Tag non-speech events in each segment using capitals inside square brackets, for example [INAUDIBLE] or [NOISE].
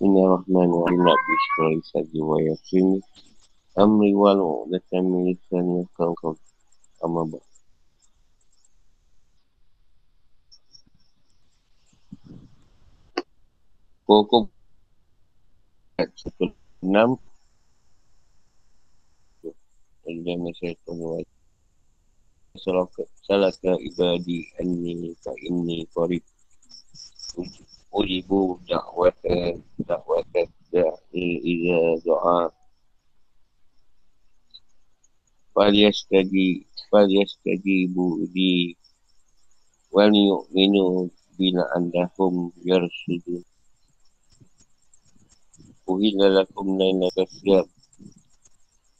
Bismillahirrahmanirrahim. Nabi Syurah Saji wa Yasin. Amri walu. Datang milisan kau. Amabah. Pokok satu enam dan itu buat salah salah ibadi anni ka inni qarib ujibu da'wata da'wata da'i iza doa falyastadi falyastadibu di wal yu'minu bila andahum yarsudu Uhilla lakum layla kasyam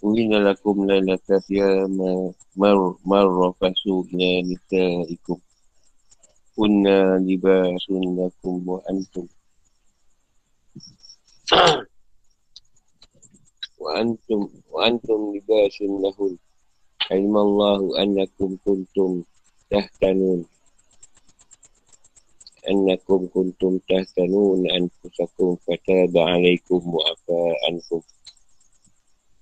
Uhilla lakum layla kasyam Marrafasu ila nisaikum Kunna libasun lakum wa antum Wa antum Wa antum libasun lahun Ilmallahu annakum kuntum Tahtanun أنكم كنتم تهتنون أنفسكم فتاب عليكم وعفى عنكم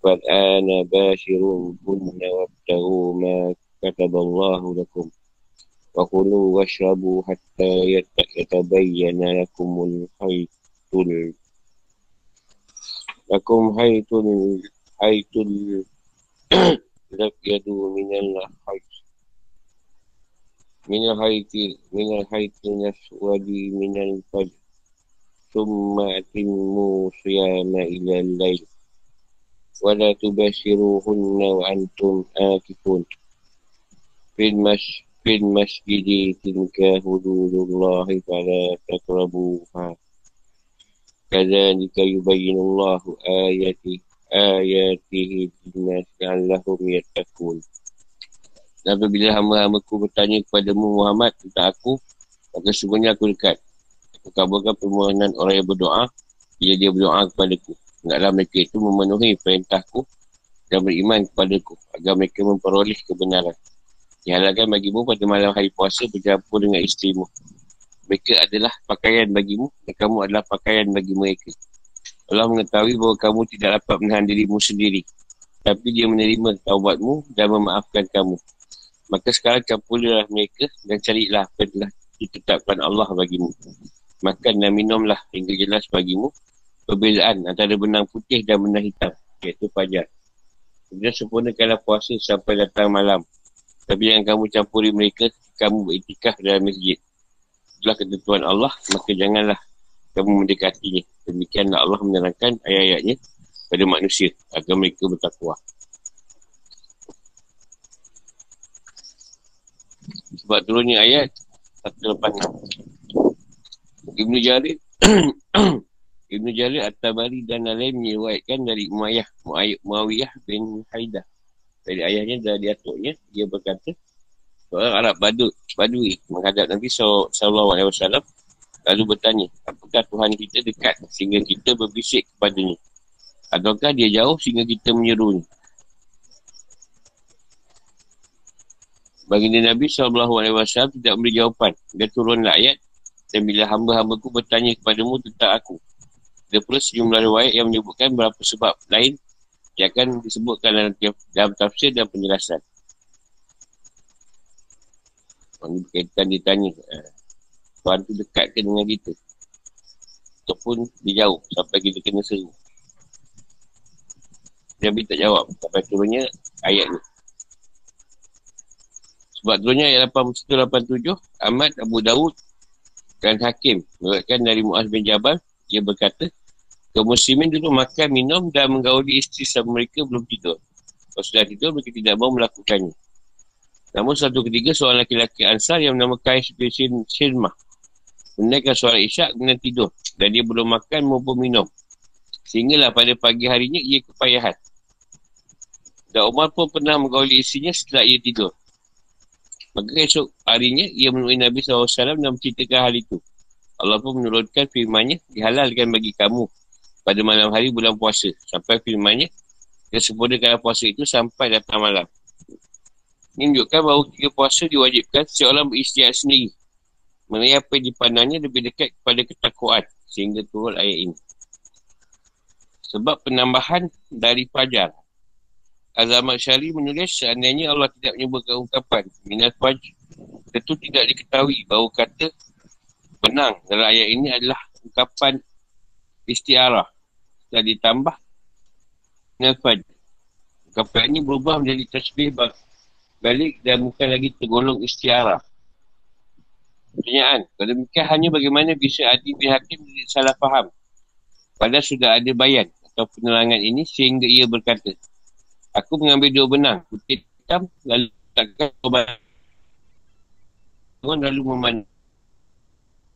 فالآن باشروهن وابتغوا ما كتب الله لكم وكلوا واشربوا حتى يتبين لكم الخيط لكم حيث حيث الأبيض من الخيط من الحيث من الحيث الأسود من الفجر ثم أتموا صيام إلى الليل. ولا تباشروهن وأنتم آكفون. في المش fil masjid tilka hududullah fala takrabu ha kadzalika yubayyinu Allahu ayati ayatihi linnas allahum yattaqun. Nabi bila hamba-hamba ku bertanya kepada Muhammad tentang aku? Maka sungguhnya aku dekat. Aku kabarkan permohonan orang yang berdoa. Bila dia berdoa kepada ku Tidaklah mereka itu memenuhi perintahku dan beriman kepadaku agar mereka memperoleh kebenaran. Dihalalkan bagimu pada malam hari puasa berjumpa dengan isterimu. Mereka adalah pakaian bagimu dan kamu adalah pakaian bagi mereka. Allah mengetahui bahawa kamu tidak dapat menahan dirimu sendiri. Tapi dia menerima taubatmu dan memaafkan kamu. Maka sekarang campulilah mereka dan carilah apa yang telah ditetapkan Allah bagimu. Makan dan minumlah hingga jelas bagimu perbezaan antara benang putih dan benang hitam, iaitu fajar. Kemudian sempurnakanlah puasa sampai datang malam. Tapi yang kamu campuri mereka, kamu beriktikah dalam masjid. Itulah ketentuan Allah, maka janganlah kamu mendekatinya. Demikianlah Allah menerangkan ayat-ayatnya pada manusia agar mereka bertakwa. sebab turunnya ayat 186 Ibn Jarir [CLEARS THROAT] Ibn Jarir At-Tabari dan lain menyebutkan dari Umayyah Muawiyah bin Haidah dari ayahnya dari atuknya dia berkata seorang Arab Badu Badui menghadap Nabi Wasallam lalu bertanya apakah Tuhan kita dekat sehingga kita berbisik kepadanya ataukah dia jauh sehingga kita menyerunya Baginda Nabi SAW tidak memberi jawapan. Dia turunlah ayat. Dan bila hamba-hamba ku bertanya kepadamu tentang aku. Ada pula sejumlah riwayat yang menyebutkan beberapa sebab lain yang akan disebutkan dalam, tafsir dan penjelasan. Ini berkaitan ditanya. Eh, Tuhan tu dekat ke dengan kita? Ataupun dia jauh sampai kita kena seru. Nabi tak jawab. Sampai turunnya ayat ni. Sebab turunnya ayat 81-87, Ahmad Abu Dawud dan Hakim mengatakan dari Muaz bin Jabal, dia berkata, kaum muslimin dulu makan, minum dan menggauli isteri sama mereka belum tidur. Kalau sudah tidur, mereka tidak mahu melakukannya. Namun satu ketiga, seorang laki-laki ansar yang bernama Qais bin Sirmah menaikkan suara isyak kemudian tidur dan dia belum makan maupun minum. Sehinggalah pada pagi harinya ia kepayahan. Dan Umar pun pernah menggauli isinya setelah ia tidur. Maka esok harinya ia menemui Nabi SAW dan menceritakan hal itu. Allah pun menurunkan firmannya dihalalkan bagi kamu pada malam hari bulan puasa. Sampai firmannya dia sempurnakan puasa itu sampai datang malam. Ini menunjukkan bahawa tiga puasa diwajibkan seorang beristiak sendiri. Mengenai apa yang dipandangnya lebih dekat kepada ketakuan sehingga turun ayat ini. Sebab penambahan dari fajar. Azamat Syari menulis seandainya Allah tidak menyebutkan ungkapan minat fajr. Tentu tidak diketahui bahawa kata benang dalam ayat ini adalah ungkapan istiarah. Dan ditambah minat fajr. Ungkapan ini berubah menjadi tasbih balik dan bukan lagi tergolong istiarah. Pertanyaan, kalau demikian hanya bagaimana bisa Adi bin Hakim salah faham Padahal sudah ada bayan atau penerangan ini sehingga ia berkata Aku mengambil dua benang, putih hitam lalu takkan obat lalu memandu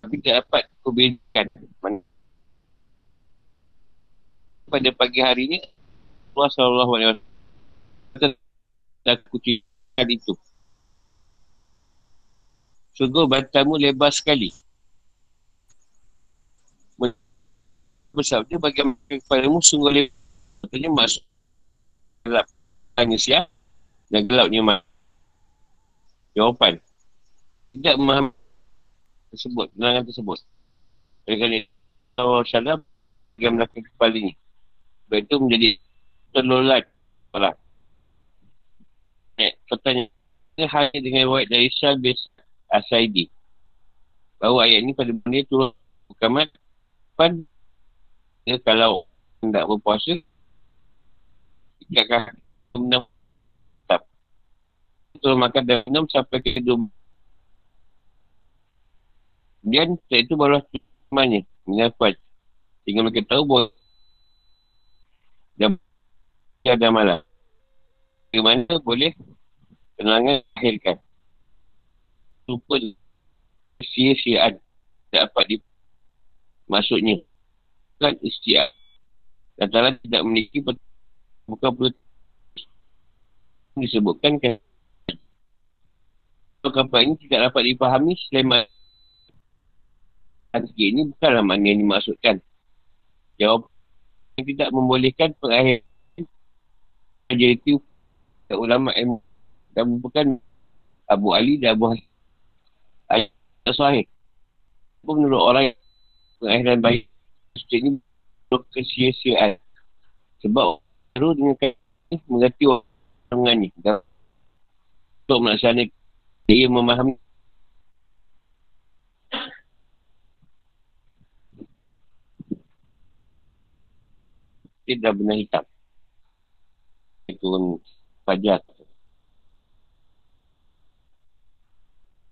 tapi tak dapat kau bedakan pada pagi harinya Rasulullah SAW aku ceritakan itu Sungguh bantamu lebar sekali. Bersabda bagaimana kepadamu sungguh lebar. Maksudnya masuk gelap. Hanya siap dan gelapnya mak. Jawapan. Tidak memahami tersebut, penerangan tersebut. Oleh kerana Allah Salam yang melakukan kepala ini. Sebab itu menjadi terlolat. Alah. Eh, pertanyaan. Hanya dengan wajah dari Syal Asaidi. Bahawa ayat ni pada benda turun hukuman pan dia kalau tidak berpuasa ikatkan minum tetap. Turun makan dan minum sampai ke hidung. Kemudian setelah itu baru semuanya menyafat. Sehingga mereka tahu bahawa dan ada malam. Bagaimana boleh penerangan akhirkan? Lupa sia-siaan dapat di maksudnya kan istiak. Katalah tidak memiliki bukan perlu disebutkan kan kapal ini tidak dapat dipahami selain sikit ini bukanlah mana yang dimaksudkan. Jawab yang tidak membolehkan perakhir majoriti ulama ilmu dan bukan Abu Ali dan Abu Hasan tak sahih. Apa menurut orang yang pengakhiran baik Masjid ni kesia-siaan. Sebab baru dengan kata mengerti orang ni. Dan untuk melaksanakan dia memahami dia dah benar hitam. Itu fajar.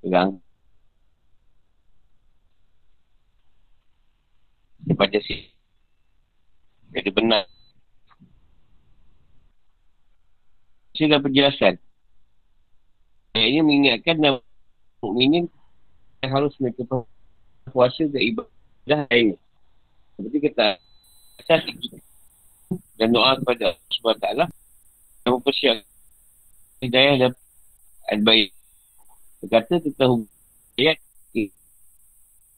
Pegang. Daripada si jadi benar. Saya dah penjelasan yang ini mengingatkan dan mukminin harus mereka puasa dan ibadah ini seperti kita dan doa kepada Allah SWT yang mempersiap hidayah dan al-baik berkata tentang ayat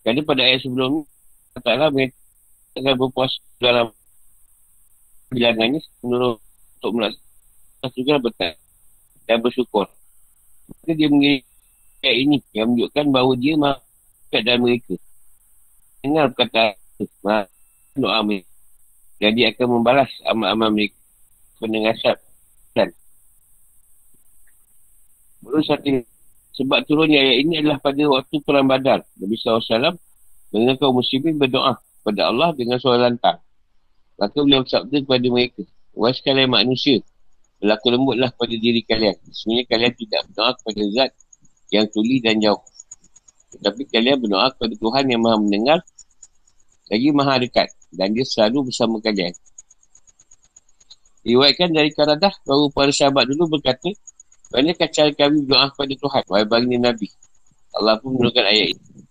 kerana pada ayat sebelum ni Taklah akan berpuas dalam bilangannya menurut untuk melaksanakan betul dan bersyukur. Maka dia mengirim ayat ini yang menunjukkan bahawa dia mahu dalam mereka. Dengar kata doa mereka. Dan dia akan membalas amal-amal mereka. Pendengasap dan Baru satu sebab turunnya ayat ini adalah pada waktu perang badar. Nabi SAW dengan kaum muslimin berdoa kepada Allah dengan suara lantang. Maka beliau bersabda kepada mereka, Wahai sekalian manusia, berlaku lembutlah pada diri kalian. Sebenarnya kalian tidak berdoa kepada zat yang tuli dan jauh. Tetapi kalian berdoa kepada Tuhan yang maha mendengar lagi maha dekat. Dan dia selalu bersama kalian. Riwayatkan dari Karadah bahawa para sahabat dulu berkata, banyak cara kami berdoa kepada Tuhan, wahai bagi Nabi. Allah pun menurunkan ayat ini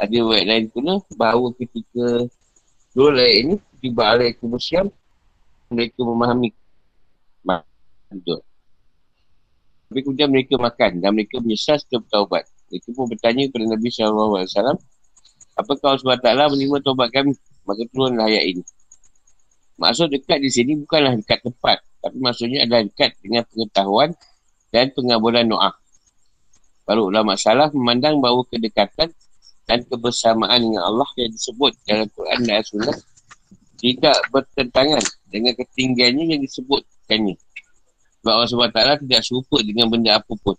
ada ayat lain pula bahawa ketika dua ayat ini tiba alaih kemusiam mereka memahami betul tapi kemudian mereka makan dan mereka menyesal setelah bertaubat mereka pun bertanya kepada Nabi SAW apakah Allah SWT menerima taubat kami maka turunlah ayat ini maksud dekat di sini bukanlah dekat tempat tapi maksudnya adalah dekat dengan pengetahuan dan pengabulan doa Baru ulama salah memandang bahawa kedekatan dan kebersamaan dengan Allah yang disebut dalam Quran dan Sunnah tidak bertentangan dengan ketinggiannya yang disebutkannya. Sebab Allah SWT tidak serupa dengan benda apa pun.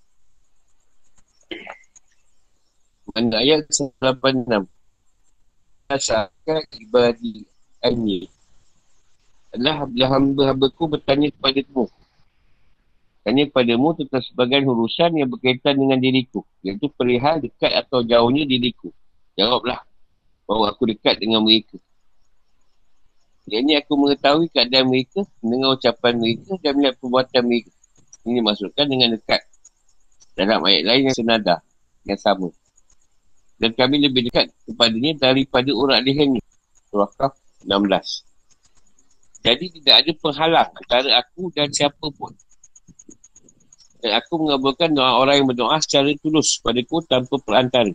Mana ayat 86. Asalkan ibadi ani. Adalah hamba-hamba ku bertanya kepada kamu. Tanya kepadamu tentang sebagian urusan yang berkaitan dengan diriku. Iaitu perihal dekat atau jauhnya diriku. Jawablah bahawa aku dekat dengan mereka. Yang ini aku mengetahui keadaan mereka, dengan ucapan mereka dan melihat perbuatan mereka. Ini maksudkan dengan dekat. Dalam ayat lain yang senada, yang sama. Dan kami lebih dekat kepadanya daripada orang lehernya. Surah Kaf 16. Jadi tidak ada penghalang antara aku dan siapa pun. Dan aku mengabulkan doa orang yang berdoa secara tulus padaku tanpa perantara.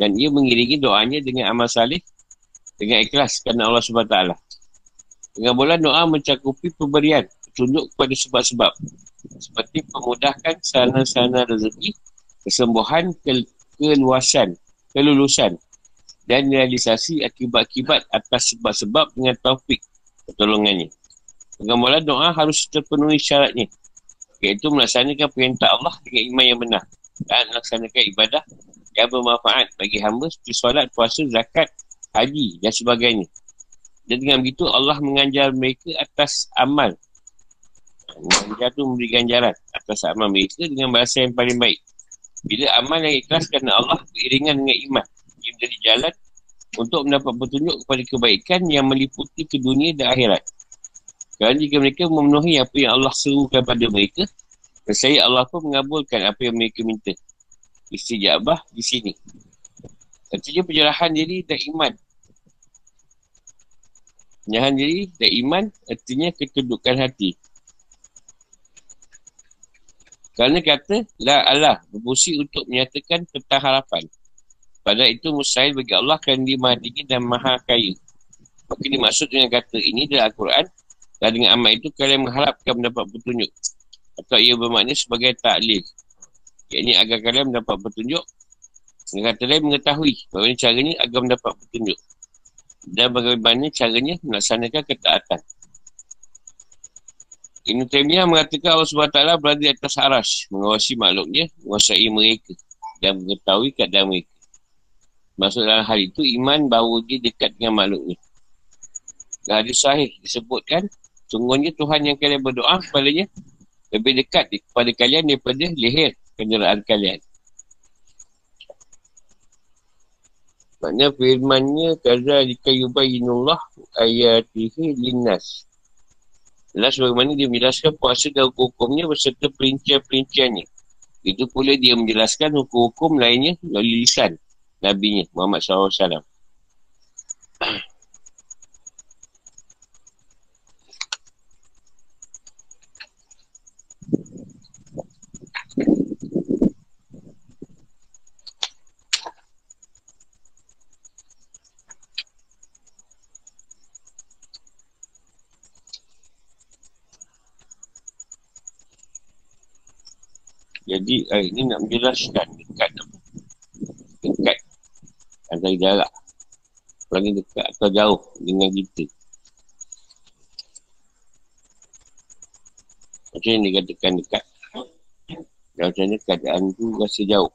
Dan ia mengiringi doanya dengan amal salih dengan ikhlas kerana Allah SWT. Dengan bulan doa mencakupi pemberian tunjuk kepada sebab-sebab seperti memudahkan sana-sana rezeki, kesembuhan, ke- keluasan, kelulusan dan realisasi akibat-akibat atas sebab-sebab dengan taufik pertolongannya. Dengan bulan doa harus terpenuhi syaratnya iaitu melaksanakan perintah Allah dengan iman yang benar dan melaksanakan ibadah yang bermanfaat bagi hamba seperti solat, puasa, zakat, haji dan sebagainya. Dan dengan begitu Allah menganjar mereka atas amal. Menganjar tu memberi ganjaran atas amal mereka dengan bahasa yang paling baik. Bila amal yang ikhlas kerana Allah beriringan dengan iman. Ia menjadi jalan untuk mendapat petunjuk kepada kebaikan yang meliputi ke dunia dan akhirat. Kerana jika mereka memenuhi apa yang Allah serukan pada mereka, saya Allah pun mengabulkan apa yang mereka minta. Istijabah di sini. Artinya penjelahan diri dan iman Penyerahan diri dan iman artinya ketundukan hati. Kerana kata, La Allah berfungsi untuk menyatakan tentang harapan. Pada itu mustahil bagi Allah kerana dia maha tinggi dan maha kaya. Maka dimaksud dengan kata ini dalam Al-Quran dan dengan amat itu kalian mengharapkan mendapat petunjuk. Atau ia bermakna sebagai taklif. Ini agar kalian mendapat petunjuk. Dengan kata lain mengetahui bagaimana caranya agar mendapat petunjuk dan bagaimana caranya melaksanakan ketaatan. Ibn Taymiyah mengatakan Allah SWT berada di atas aras, mengawasi makhluknya, menguasai mereka dan mengetahui keadaan mereka. Maksud dalam hal itu, iman bahawa dia dekat dengan makhluknya. Dan hadis sahih disebutkan, sungguhnya Tuhan yang kalian berdoa kepadanya lebih dekat kepada kalian daripada leher kenderaan kalian. Maknanya firmannya kaza jika yubayinullah ayatihi linnas. Allah sebagaimana dia menjelaskan puasa dan hukum-hukumnya berserta perincian-perinciannya. Itu pula dia menjelaskan hukum-hukum lainnya melalui lisan Nabi Muhammad SAW. Jadi ayat ini nak menjelaskan dekat dekat antara jarak paling dekat atau jauh dengan kita. Macam ni dikatakan dekat. Dan macam ni keadaan tu rasa jauh.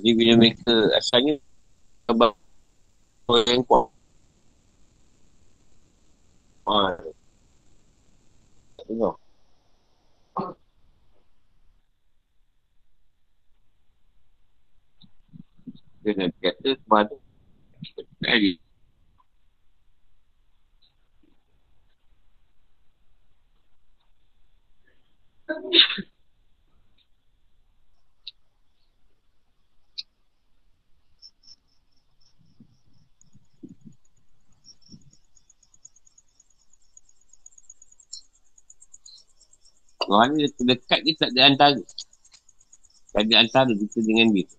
Jadi bila mereka asalnya Abang yang kuat. Haa Tak dengar Dia nak kata Semua Tadi Rohani terdekat ke tak ada antara Tak ada antara kita dengan dia.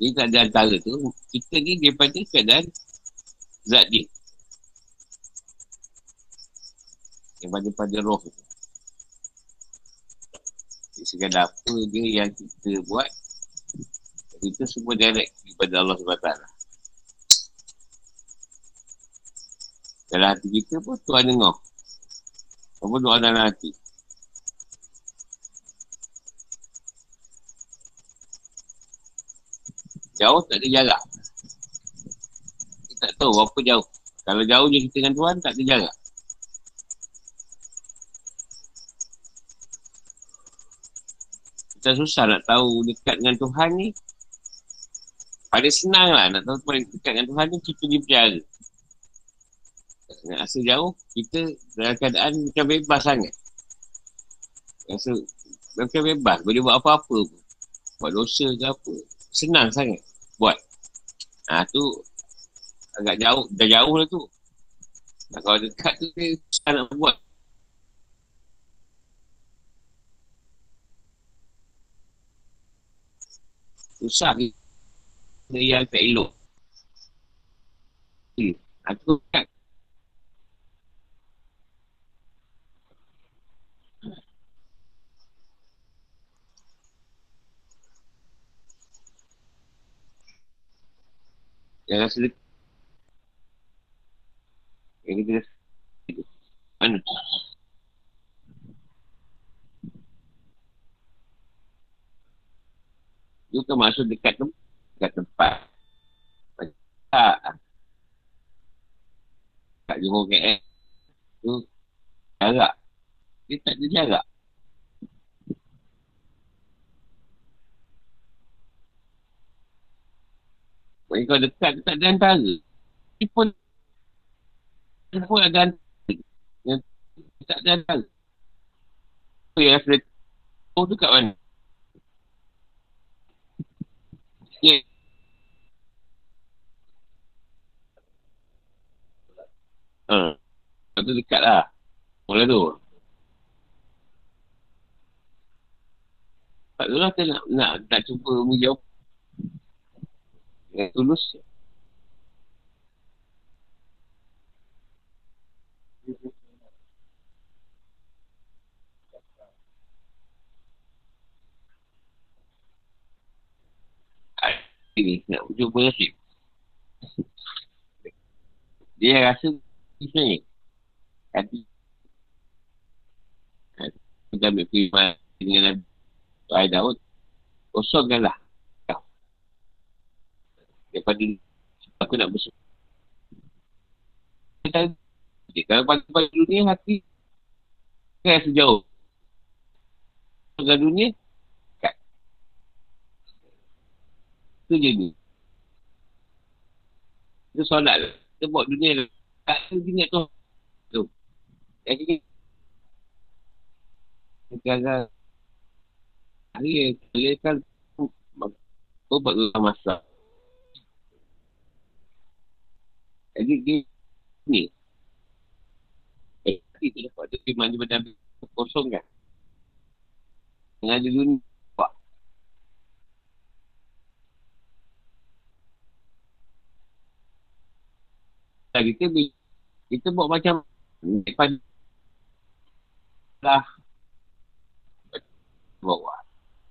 Jadi tak ada antara tu. Kita ni daripada keadaan Zat dia. Daripada pada roh tu. Sekadar apa dia yang kita buat itu semua direct kepada Allah SWT. Dalam hati kita pun Tuhan dengar. Apa doa dalam hati. Jauh tak ada jarak. Kita tak tahu berapa jauh. Kalau jauh je kita dengan Tuhan, tak ada jarak. Kita susah nak tahu dekat dengan Tuhan ni. Paling senang lah nak tahu paling dekat dengan Tuhan ni, kita dipercaya. Nak rasa jauh, kita dalam keadaan macam bebas sangat. Rasa macam bebas, boleh buat apa-apa pun. Buat dosa ke apa. Senang sangat buat. Ha tu agak jauh, dah jauh lah tu. Nah, kalau dekat tu susah nak buat. Susah ke yang tak elok. Ha tu dekat Yang rasa dekat. Yang kita rasa. Mana? Itu masuk dekat tu. Dekat tempat. Tak. Kat Johor KL. Tu. Jarak. Dia tak ada jarak. Kalau dekat tu tak ada antara. Dia pun dia pun ada antara. Yang tak ada antara. Apa yang rasa Oh tu kat mana? Ya. Yeah. Ha. Tu dekat lah. Mula tu. Tak tahu lah nak, nak, nak cuba menjawab dengan tulus ini nak jumpa nasib dia rasa sebenarnya hati kita ambil firman dengan Tuhan Daud kosongkanlah daripada aku nak bersyukur. Kalau pada dunia hati kan sejauh. Pada dunia kat. Itu je ni. Itu solat lah. Kita buat dunia lah. Tak ada dunia tu. Tu. Jadi Sekarang Hari Kalian kan Buat masa Jadi dia ni. Eh, kita dapat tu dia pada kosong kan. Dengan dulu ni. Dan kita kita buat macam depan lah bawah.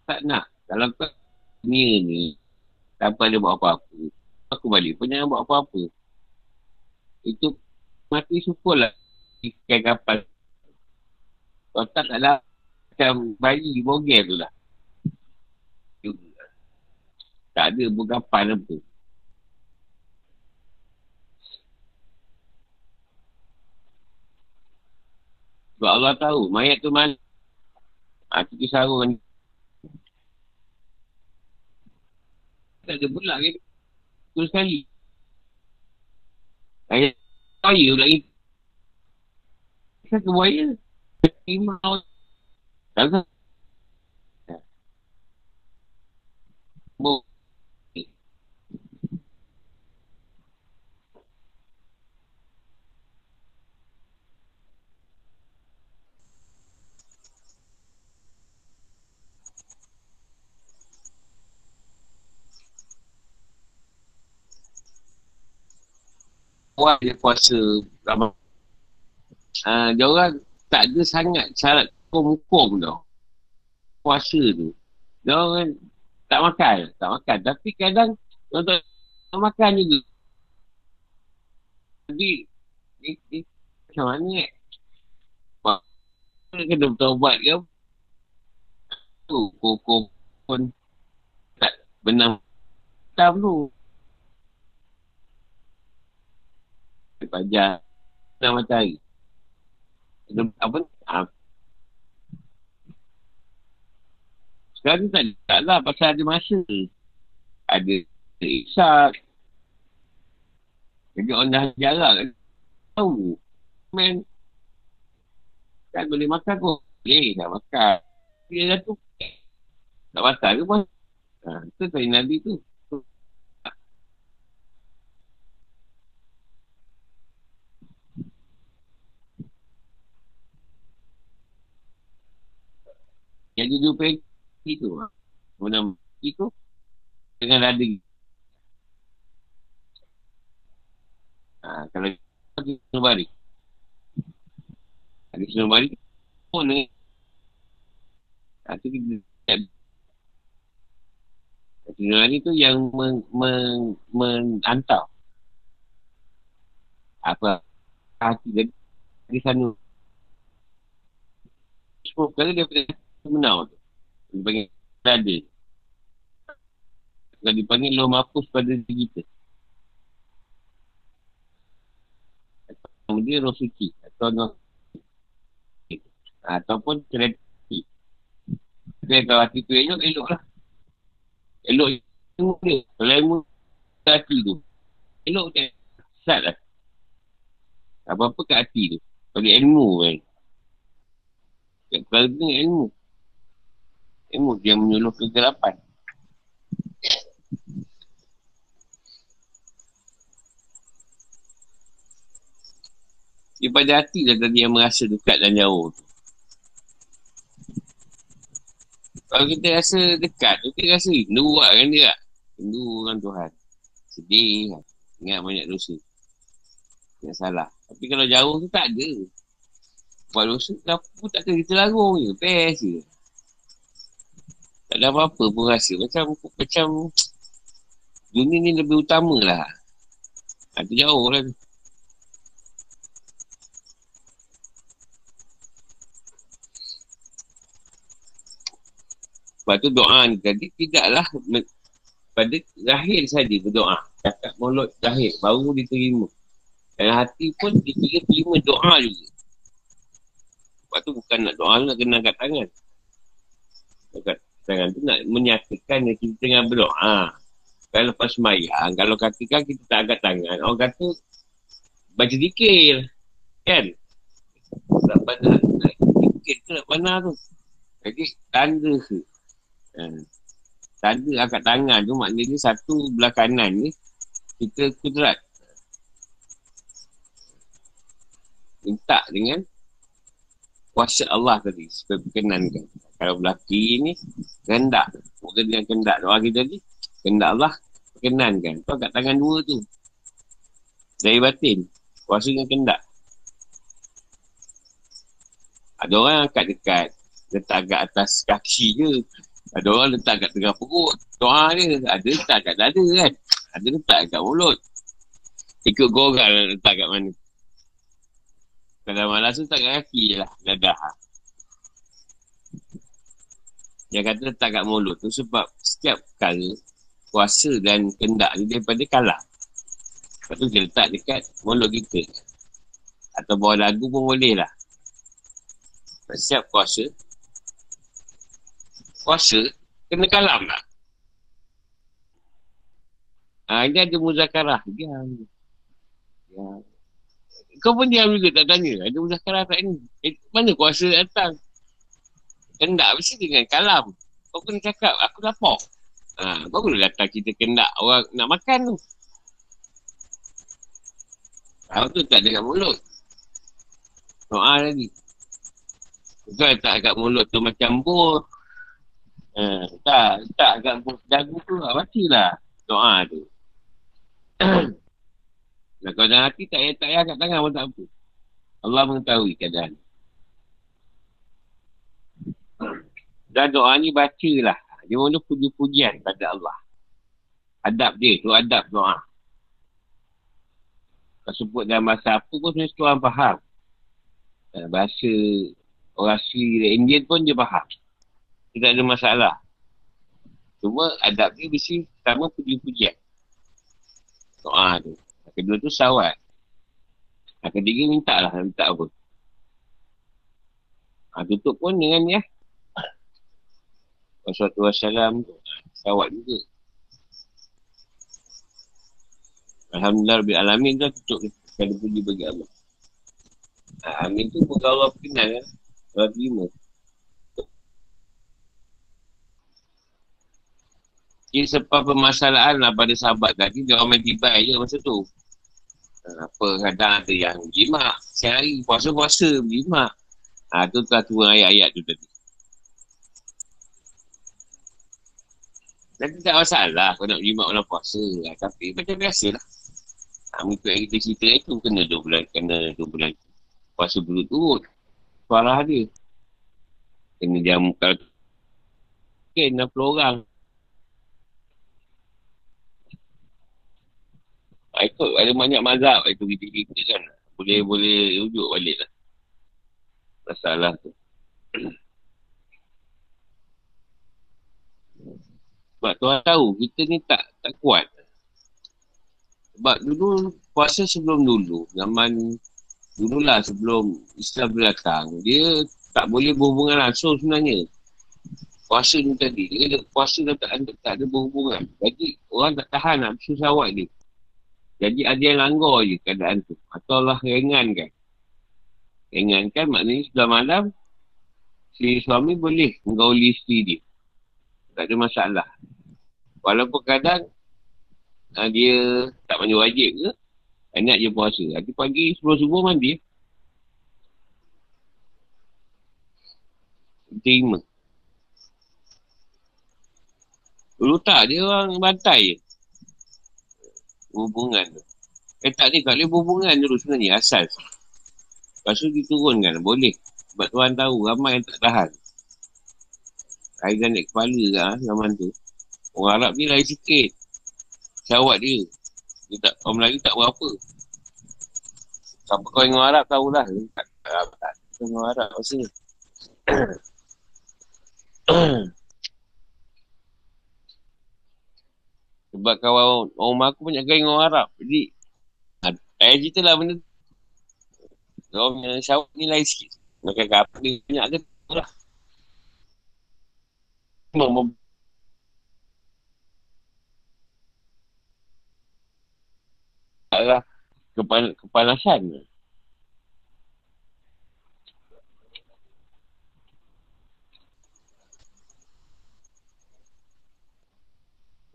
Tak nak. Dalam dunia ni, tanpa dia buat apa-apa, aku balik pun jangan buat apa-apa. Itu mati syukurlah ikan kapal. Kalau tak taklah macam bayi bogel tu lah. Tak ada pun apa. Sebab Allah tahu mayat tu mana. Ha, tu kisarun. Tak ada pula kan. Tu sekali. Ayat buaya pula ni. Ke buaya? Rimau. Tak tahu. Awal dia puasa Ramadan. Uh, dia orang tak ada sangat syarat hukum-hukum tau. Puasa tu. Dia orang tak makan. Tak makan. Tapi kadang untuk tak makan juga. Jadi, ni, ni, macam mana ni? Mak, kena bertobat ke? Tu, koko pun tak benar. Tak perlu. Pajar. Nak matahari. Apa? Ha. Sekarang tak, tak lah pasal ada masa. Ada isak. Jadi orang dah jarak kan. Tahu. Man. Kan boleh makan kok. Boleh dah makan. Dia dah tu. Tak pasal ke pun. Ha, itu tadi Nabi tu. Jadi dua pagi tu. Kemudian itu dengan dada. Ha, kalau kita kena balik. Ada kena balik. Pun ni. Ha, tu kita Kena tu yang men, men, menantau. Apa? Hati dia di sana. Semua perkara dia sebenar tu. Dia panggil ada. Kalau dipanggil loh mapus pada diri kita. Dia roh suci. Atau roh Ataupun kreatif. Tapi kalau hati tu elok, elok lah. Elok dia. Kalau hati tu. Elok dia. Sat lah. Apa-apa kat hati tu. Kalau ilmu kan. Kalau dia ilmu. Ilmu dia menyuluh kegelapan. Daripada hati lah tadi yang merasa dekat dan jauh tu. Kalau kita rasa dekat kita rasa rindu buat kan dia tak? Rindu kan Tuhan. Sedih kan? Ingat banyak dosa. Yang salah. Tapi kalau jauh tu tak ada. Buat dosa, kenapa pun takkan kita larung je. Best je. Tak ada apa-apa pun rasa. Macam, macam dunia ni lebih utama lah. Itu jauh lah tu. Sebab tu doa ni tadi tidaklah pada zahir saja berdoa. Cakap mulut zahir baru diterima. Dan hati pun dikira terima doa juga. Sebab tu bukan nak doa nak kena angkat tangan. Angkat tangan tu nak menyatakan yang kita tengah berdoa. Kalau lepas semayang, kalau katakan kita tak angkat tangan, orang kata baca dikir. Kan? Tak pandang. Dikir tu nak pandang tu. Jadi, tanda ke? Ha. Tanda angkat tangan tu maknanya satu belah kanan ni kita kudrat. Minta dengan kuasa Allah tadi supaya berkenankan. Kalau belah kiri ni, kendak. Bukan dengan kendak doa kita tadi. Kendak Allah, perkenankan. Tu kat tangan dua tu. Dari batin. Kuasa dengan kendak. Ada orang angkat dekat. Letak agak atas kaki je. Ada orang letak kat tengah perut. Doa dia. Ada letak kat dada kan. Ada letak kat mulut. Ikut korang letak kat mana. Kalau malas tu tak kat kaki je lah. Dadah. Yang kata letak kat mulut tu sebab setiap kali kuasa dan kendak ni daripada kalah. Lepas tu dia letak dekat mulut kita. Atau bawah lagu pun boleh lah. Setiap kuasa. Kuasa kena kalam lah. Ha, ini ada muzakarah. Diam. Ya. Kau pun diam juga tak tanya. Ada muzakarah tak ni? Eh, mana kuasa datang? kendak mesti dengan kalam. Kau kena cakap, aku lapar. Ha, kau kena datang kita kendak orang nak makan tu. Kau tu tak ada kat mulut. Doa lagi. Kau letak kat mulut tu macam bur. Ha, tak, tak kat dagu tu lah. Baca lah doa tu. [CLEARS THROAT] Dan kalau dalam hati tak payah, tak payah kat tangan pun tak apa. Allah mengetahui keadaan. Dan doa ni bacalah. Dia mana puji-pujian pada Allah. Adab dia, tu adab doa. Kalau sebut dalam bahasa apa pun sebenarnya orang faham. Dan bahasa orasi Indian pun dia faham. Tidak ada masalah. Cuma adab dia mesti pertama puji-pujian. Doa tu. Kedua tu sawat. Yang ketiga minta lah. Minta apa. Ha, tutup pun dengan ya. Wassalamualaikum tu. Sawat juga. Alhamdulillah Rabbil Alamin tu tutup Kali puji bagi Allah. Ha, amin tu pun Allah kenal kan. Kalau terima. Jadi sebab permasalahan lah pada sahabat tadi, dia orang main tibai je masa tu. Apa kadang ada yang jimat, sehari puasa-puasa jimat. Ha, tu telah turun ayat-ayat tu tadi. Nanti tak masalah kau nak jimat orang puasa. Ha, tapi macam biasa lah. Ha, mengikut yang kita cerita itu, kena dua bulan, kena dua bulan. Puasa dulu turut. Suara dia. Kena jam kalau Okay, 60 orang. Ikut ada banyak mazhab itu kita kita kan. Boleh boleh rujuk balik lah. Masalah tu. Sebab tuan tahu kita ni tak tak kuat. Sebab dulu puasa sebelum dulu. Zaman dululah sebelum Islam datang. Dia tak boleh berhubungan langsung sebenarnya. Puasa ni tadi. Dia puasa dah tak, tak ada berhubungan. Jadi orang tak tahan nak susah awak dia. Jadi ada yang langgar je keadaan tu. Atau Allah ringankan. Ringankan maknanya sebelah malam, si suami boleh menggauli isteri dia. Tak ada masalah. Walaupun kadang ha, dia tak mandi wajib ke, enak je puasa. Nanti pagi sebelum subuh mandi. Terima. Dulu tak, dia orang bantai je hubungan tu. Eh tak ni, kalau hubungan dulu sebenarnya asal. Lepas tu diturunkan, boleh. Sebab Tuhan tahu ramai yang tak tahan. Kaitan naik kepala lah zaman tu. Orang Arab ni lain sikit. Syawat dia. Dia tak, orang Melayu tak berapa. Siapa kau dengan Arab tahulah. Tak, tak, tak. Dengan Arab maksudnya. Sebab kawan orang aku banyak dengan orang Arab. Jadi, saya cerita lah benda Orang yang syawak ni lain sikit. Makan kapal ni banyak ke tu lah. Memang lah kepan kepanasan.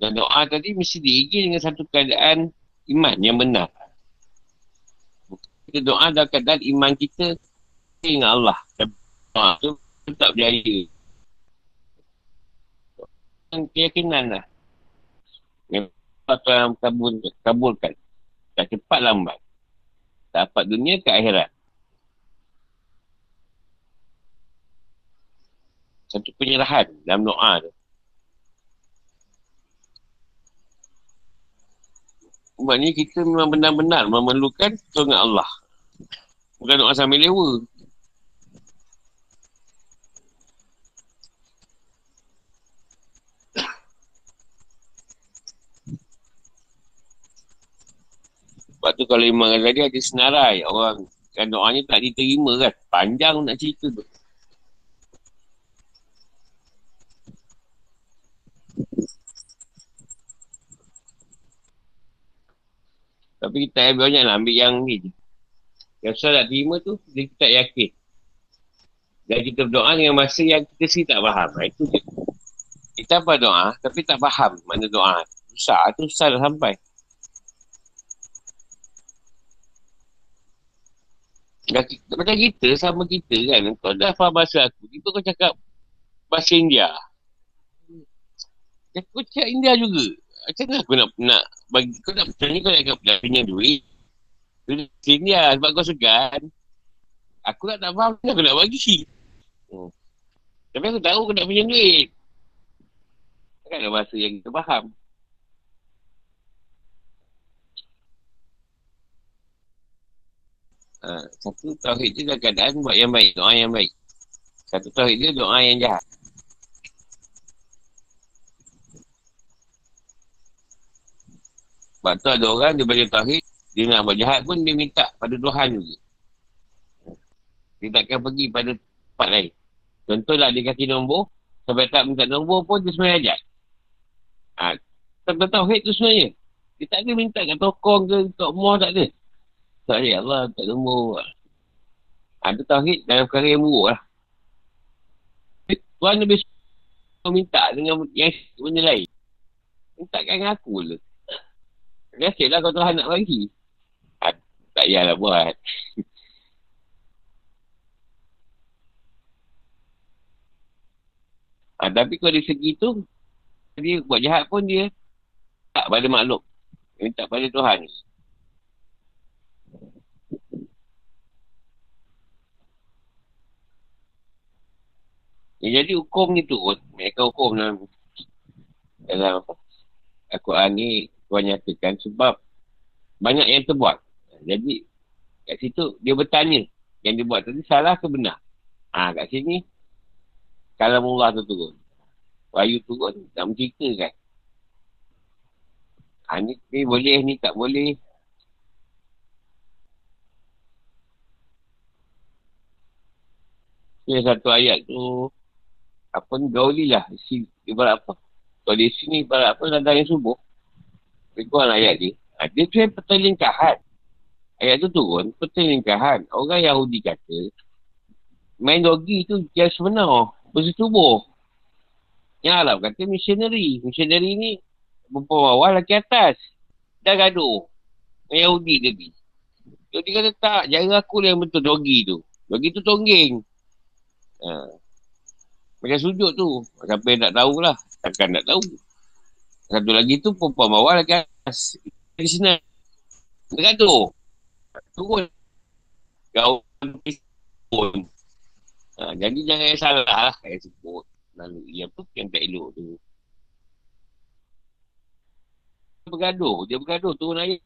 Dan doa tadi mesti diigi dengan satu keadaan iman yang benar. Kita doa dalam keadaan iman kita dengan Allah. Doa tu tak berjaya. Keyakinan lah. Yang yang kabul, kabulkan. Tak cepat lambat. Dapat dunia ke akhirat. Satu penyerahan dalam doa tu. Maksudnya kita memang benar-benar memerlukan pertolongan Allah. Bukan doa sambil lewa. Sebab tu kalau Imam Ghazali ada senarai orang kan doanya tak diterima kan. Panjang nak cerita tu. Tapi kita ambil banyak lah, ambil yang ni je. Yang susah nak terima tu, dia tak yakin. Dan kita berdoa dengan masa yang kita sendiri tak faham. Ha, itu je. Kita apa doa, tapi tak faham mana doa. Susah, tu susah dah sampai. Dan kita, macam kita, sama kita kan. Kau dah faham bahasa aku, tiba kau cakap bahasa India. Aku cakap India juga macam mana aku nak, nak bagi kau nak macam kau nak, nak pinjam duit Sini lah sebab kau segan. Aku nak tak faham, aku nak bagi. Hmm. Tapi aku tahu aku nak punya duit. Takkan ada bahasa yang kita faham. Ha, satu tauhid tu dalam keadaan buat yang baik, doa yang baik. Satu tauhid dia doa yang jahat. Sebab tu ada orang dia baca tauhid, dia nak buat jahat pun dia minta pada Tuhan juga. Dia takkan pergi pada tempat lain. Contohlah dia kasih nombor, sampai tak minta nombor pun dia sebenarnya ajak. Ha, tahu hit tu sebenarnya. Dia tak ada minta kat tokong ke, tok moh tak ada. Tak ada Allah, tak nombor. Ha, tu tauhid dalam perkara yang buruk lah. Tuan lebih suka minta dengan yang benda lain. Minta kan aku je. Rasa lah kau Tuhan nak bagi. Ha, tak payahlah buat. Ha, [LAUGHS] tapi kalau dari segi tu, dia buat jahat pun dia tak pada makhluk. Minta pada Tuhan. Ya, jadi hukum ni tu, mereka hukum dalam, dalam Al-Quran ni Tuhan nyatakan sebab banyak yang terbuat. Jadi kat situ dia bertanya yang dia buat tadi salah ke benar. Ha, kat sini kalau Allah tu turun. Wahyu turun, tak menceritakan. Ha, ni, ni boleh, ni tak boleh. Ini satu ayat tu, apa ni, gauli lah. Si, ibarat apa? Kalau di sini ibarat apa, ladang yang subuh. Berikuan ayat ni. Ha, dia tu yang pertelingkahan. Ayat tu turun, pertelingkahan. Orang Yahudi kata, main dogi tu yang sebenar bersetubuh. Yang Arab kata missionary. Missionary ni bawah lagi atas. Dah gaduh. Yahudi tadi. Yahudi kata tak, jaga aku yang betul dogi tu. Dogi tu tonggeng. Ha. Macam sujud tu. Siapa yang tak tahulah. Takkan nak tahu. Satu lagi tu perempuan bawah lagi atas. Di sini. Dia gaduh. Turun. Kau pun. Ha, jadi jangan salah lah yang sebut. Lalu yang tu yang tak elok tu. Dia bergaduh. Dia bergaduh turun air.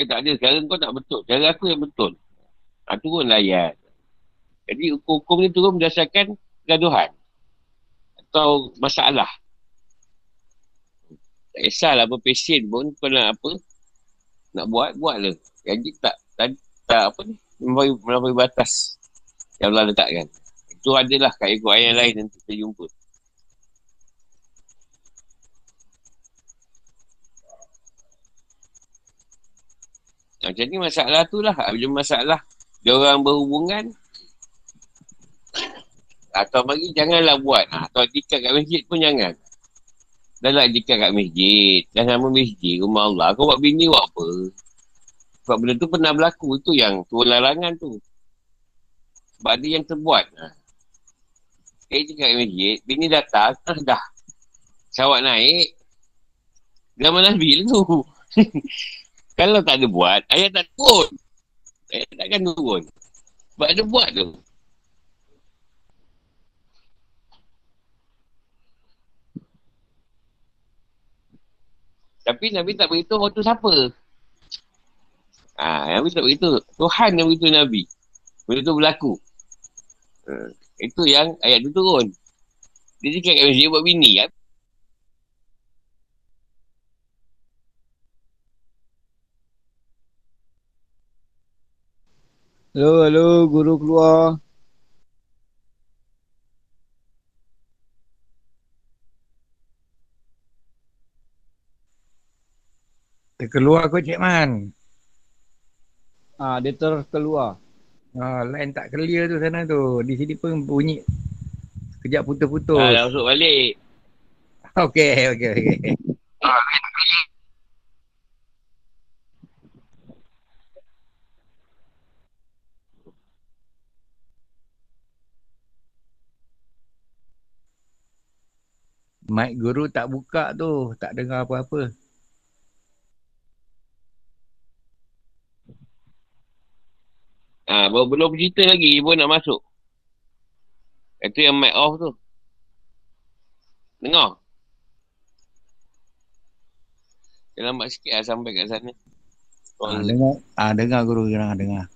Eh tak ada. Sekarang kau tak betul. Cara aku yang betul. Ha, turun layan. Jadi hukum-hukum ni turun berdasarkan gaduhan. Atau masalah. Tak kisahlah apa pasien pun kau nak apa. Nak buat, buatlah. Jadi tak, tak, tak apa ni. Melampaui batas yang Allah letakkan. Itu adalah kat ikut ayat lain nanti kita jumpa. Macam ni masalah tu lah. Bila masalah dia orang berhubungan atau bagi janganlah buat. Atau jika kat masjid pun jangan. Dah lah jika kat masjid. Dah nama masjid, rumah Allah. Kau buat bini buat apa? Sebab benda tu pernah berlaku. Itu yang tu larangan tu. Sebab ada yang terbuat. Ha. Eh, cakap kat masjid, bini datang, ah, [LAUGHS] dah. Sawak naik, zaman Nabi lah tu. [LAUGHS] Kalau tak ada buat, ayat tak turun. Ayat takkan turun. Sebab ada buat tu. Tapi Nabi tak beritahu waktu siapa. Ha, Nabi tak beritahu. Tuhan yang beritahu Nabi. Benda tu berlaku. Uh, itu yang ayat tu turun. Dia cakap kat masjid buat bini kan. Hello, hello, guru keluar. Terkeluar ke Cik Man? Ah, dia terkeluar. Ah, line tak clear tu sana tu. Di sini pun bunyi kejap putus-putus. Ah, dah masuk balik. [LAUGHS] Okey, okey, okey. Mic guru tak buka tu, tak dengar apa-apa. Baru belum bercerita lagi, ibu nak masuk. Itu yang mic off tu. Dengar? Dia lambat sikit lah sampai kat sana. Ha, dengar, ha, dengar guru dengar, dengar.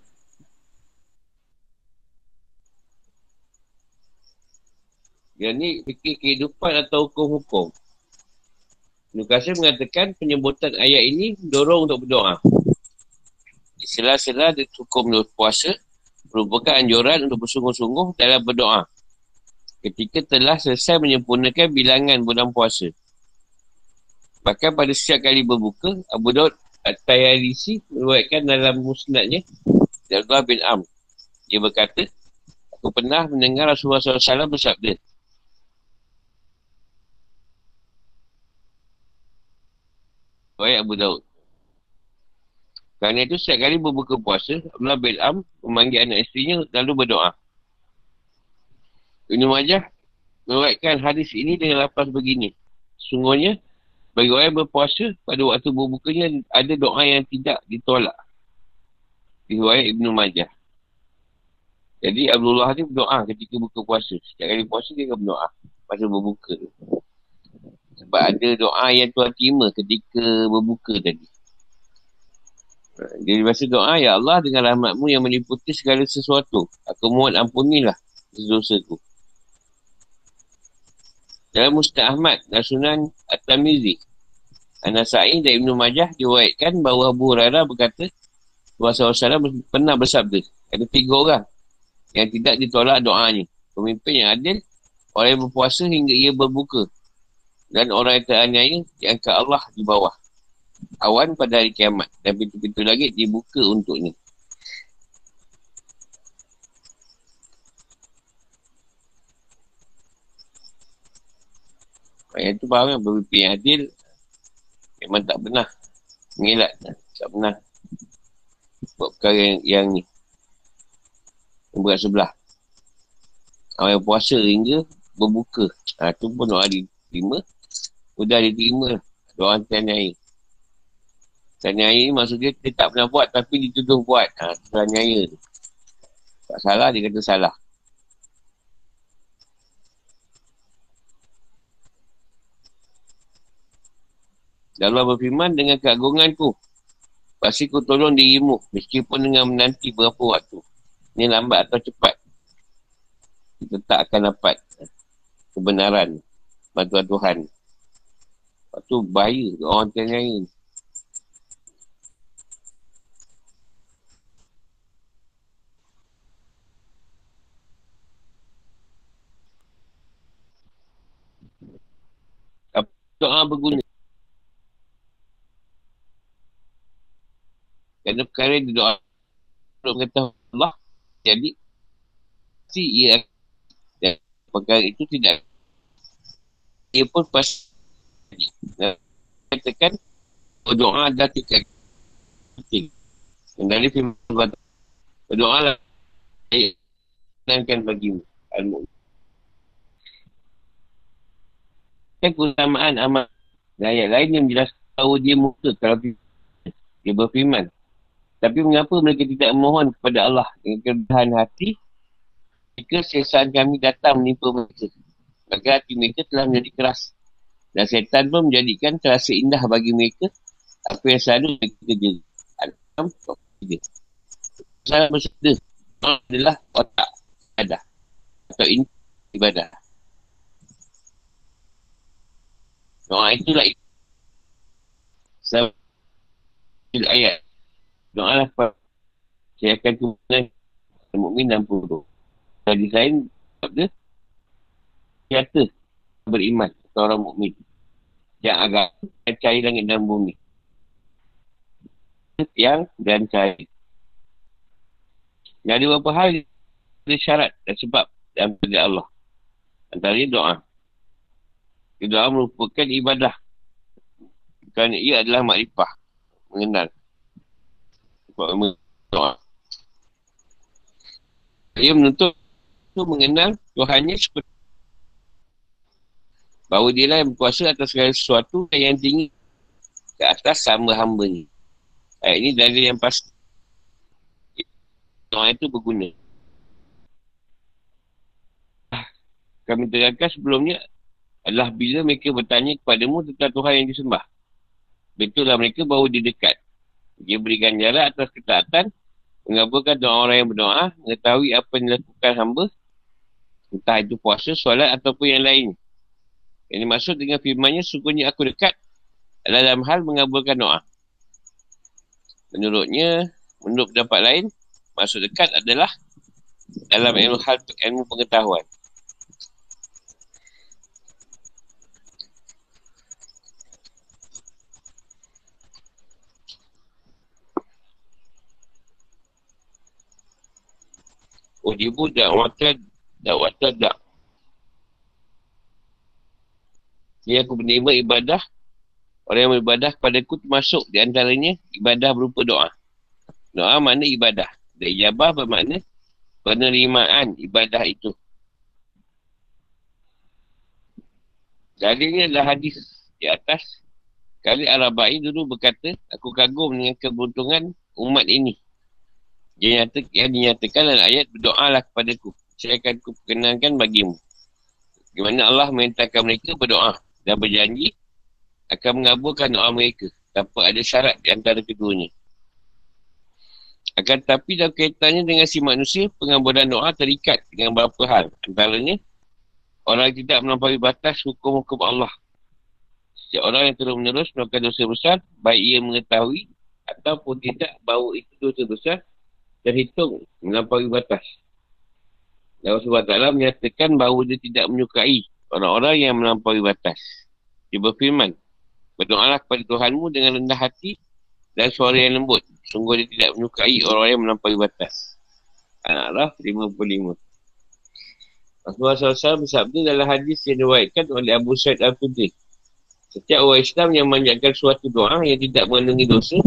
Yang ni fikir kehidupan atau hukum-hukum. Nukasir mengatakan penyebutan ayat ini dorong untuk berdoa. Sela-sela hukum puasa merupakan anjuran untuk bersungguh-sungguh dalam berdoa. Ketika telah selesai menyempurnakan bilangan bulan puasa. Bahkan pada setiap kali berbuka, Abu Daud At-Tayalisi meruatkan dalam musnadnya Abdullah bin Am. Dia berkata, aku pernah mendengar Rasulullah SAW bersabda, Baik Abu Daud. Kerana itu setiap kali berbuka puasa, Abdullah bin Am memanggil anak isterinya lalu berdoa. Ibn Majah meruatkan hadis ini dengan lapas begini. Sungguhnya, bagi orang yang berpuasa, pada waktu berbukanya ada doa yang tidak ditolak. Riwayat Ibn Majah. Jadi Abdullah ni berdoa ketika buka puasa. Setiap kali puasa dia akan berdoa. Masa berbuka tu. Sebab ada doa yang Tuhan terima ketika berbuka tadi. Jadi masa doa, Ya Allah dengan rahmatmu yang meliputi segala sesuatu. Aku mohon ampunilah dosa ku. Dalam Mustah Ahmad dan Sunan At-Tamizi. Anasai dan Ibn Majah diwayatkan bahawa Abu Hurairah berkata Rasulullah SAW pernah bersabda ada tiga orang yang tidak ditolak doanya. Pemimpin yang adil, orang yang berpuasa hingga ia berbuka. Dan orang yang teraniaya diangkat Allah di bawah. Awan pada hari kiamat. Dan pintu-pintu lagi dibuka untuknya. Yang tu faham kan pemimpin yang adil memang tak pernah mengelak tak pernah buat perkara yang, yang ni. Yang berat sebelah. Orang yang puasa hingga berbuka. Ha, tu pun doa diterima sudah diterima doa tanyai tanyai maksudnya dia tak pernah buat tapi dituduh buat ha, tanyai tu tak salah dia kata salah Dan Allah berfirman dengan keagunganku. Pasti ku tolong dirimu meskipun dengan menanti berapa waktu. Ini lambat atau cepat. Kita tak akan dapat kebenaran bantuan Tuhan. Lepas bahaya orang yang lain. Doa berguna. Kerana perkara dia doa untuk mengetahui Allah jadi si ia dan perkara itu tidak ia pun pas katakan berdoa ada tiga penting. Dan dari firman berdoa lah. Dan bagi al-mu'min kan keutamaan amal dan ayat lain yang menjelaskan bahawa dia muka kalau dia berfirman tapi mengapa mereka tidak memohon kepada Allah dengan kerendahan hati jika sesaan kami datang menimpa mereka. Maka hati mereka telah menjadi keras. Dan setan pun menjadikan terasa indah bagi mereka apa yang selalu mereka kerja. Alam. Salah bersedia adalah otak ibadah. Atau ibadah. Doa itulah Sebab ayat doa lah saya akan tumpahkan mukmin dan buruk. Hadis lain sabda nyata beriman atau orang mukmin yang agak cari langit dan bumi. Yang dan. Yang ada beberapa hal ada syarat dan sebab dan pada Allah. Antara doa. Doa merupakan ibadah. Kerana ia adalah makrifah. Mengenal sebab doa. Ia menuntut untuk mengenal Tuhannya seperti bahawa dia lah yang berkuasa atas segala sesuatu yang tinggi ke atas sama hamba ni. Ayat ini dari yang pasti. doa itu berguna. Kami terangkan sebelumnya adalah bila mereka bertanya kepadamu tentang Tuhan yang disembah. Betullah mereka baru di dekat. Dia berikan jarak atas ketaatan, mengabulkan doa orang yang berdoa, mengetahui apa yang dilakukan hamba, entah itu puasa, solat ataupun yang lain. Yang dimaksud dengan firmannya, sungguhnya aku dekat dalam hal mengabulkan doa. Menurutnya, menurut pendapat lain, maksud dekat adalah dalam ilmu hal ilmu pengetahuan. Ujibu dakwatan dakwatan dak. Ini aku menerima ibadah Orang yang beribadah kepada aku termasuk di antaranya ibadah berupa doa. Doa mana ibadah. Dan ijabah bermakna penerimaan ibadah itu. Dalilnya adalah hadis di atas. Kali Arabai dulu berkata, aku kagum dengan keberuntungan umat ini. Dia nyata, yang dinyatakan dalam ayat, berdoalah kepada aku. Saya akan perkenalkan bagimu. Bagaimana Allah menentangkan mereka berdoa dan berjanji akan mengabulkan doa mereka tanpa ada syarat di antara keduanya. Akan tetapi dalam kaitannya dengan si manusia, pengabulan doa terikat dengan beberapa hal. Antaranya, orang yang tidak melampaui batas hukum-hukum Allah. Setiap orang yang terus menerus melakukan dosa besar, baik ia mengetahui ataupun tidak bahawa itu dosa besar, terhitung melampaui batas. Dan SWT menyatakan bahawa dia tidak menyukai orang-orang yang melampaui batas. Dia berfirman, berdoalah kepada Tuhanmu dengan rendah hati dan suara yang lembut. Sungguh dia tidak menyukai orang yang melampaui batas. Al-Araf 55. Rasulullah SAW bersabda dalam hadis yang diwaikan oleh Abu Sa'id Al-Qudri. Setiap orang Islam yang memanjatkan suatu doa yang tidak mengandungi dosa,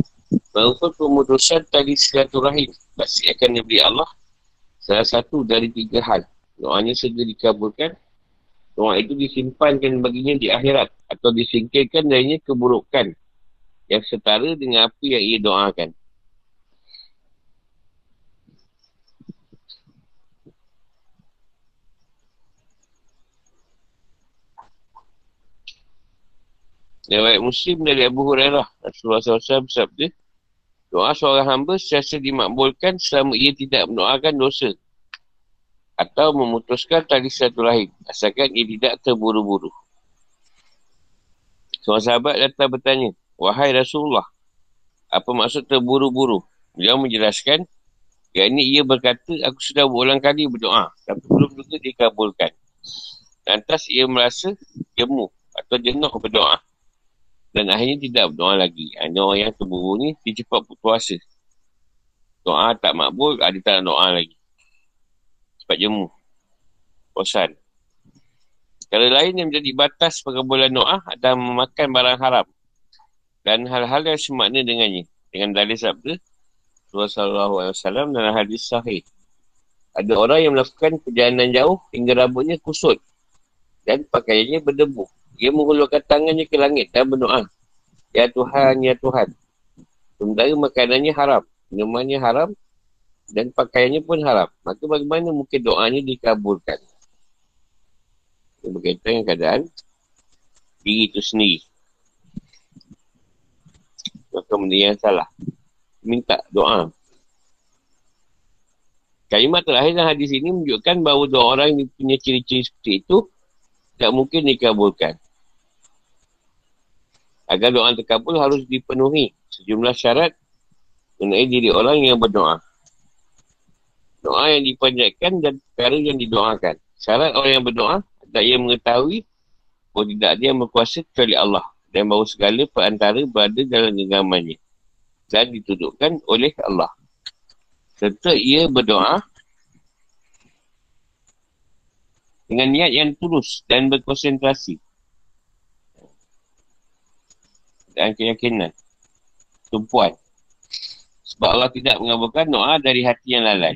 maupun pemutusan tali silaturahim, pasti akan diberi Allah salah satu dari tiga hal. Doanya segera dikabulkan, doa itu disimpankan baginya di akhirat atau disingkirkan darinya keburukan yang setara dengan apa yang ia doakan. Riwayat Muslim dari Abu Hurairah Rasulullah SAW bersabda Doa seorang hamba sesiasa dimakbulkan selama ia tidak mendoakan dosa atau memutuskan tali satu rahim asalkan ia tidak terburu-buru. Seorang sahabat datang bertanya, Wahai Rasulullah, apa maksud terburu-buru? Dia menjelaskan, yang ini ia berkata, aku sudah berulang kali berdoa, tapi belum juga dikabulkan. Lantas ia merasa jemu atau jenuh berdoa. Dan akhirnya tidak berdoa lagi. Hanya orang yang terburu ni, dia cepat berpuasa. Doa tak makbul, ada tak doa lagi. Cepat jemu. Bosan. Kalau lain yang menjadi batas pengabulan doa adalah memakan barang haram dan hal-hal yang semakna dengannya. Dengan dalil sabda Rasulullah SAW dalam hadis sahih. Ada orang yang melakukan perjalanan jauh hingga rambutnya kusut dan pakaiannya berdebu. Dia menghulurkan tangannya ke langit dan berdoa. Ya Tuhan, Ya Tuhan. Sementara makanannya haram, minumannya haram dan pakaiannya pun haram. Maka bagaimana mungkin doanya dikabulkan? Dia berkaitan dengan keadaan diri itu sendiri maka benda yang salah. Minta doa. Kalimat terakhir dalam hadis ini menunjukkan bahawa dua orang yang punya ciri-ciri seperti itu tak mungkin dikabulkan. Agar doa terkabul harus dipenuhi sejumlah syarat mengenai diri orang yang berdoa. Doa yang dipanjatkan dan perkara yang didoakan. Syarat orang yang berdoa tak ia mengetahui bahawa tidak yang berkuasa kecuali Allah dan bahawa segala perantara berada dalam genggamannya dan ditudukkan oleh Allah. Serta ia berdoa dengan niat yang tulus dan berkonsentrasi dan keyakinan tumpuan sebab Allah tidak mengabulkan doa dari hati yang lalai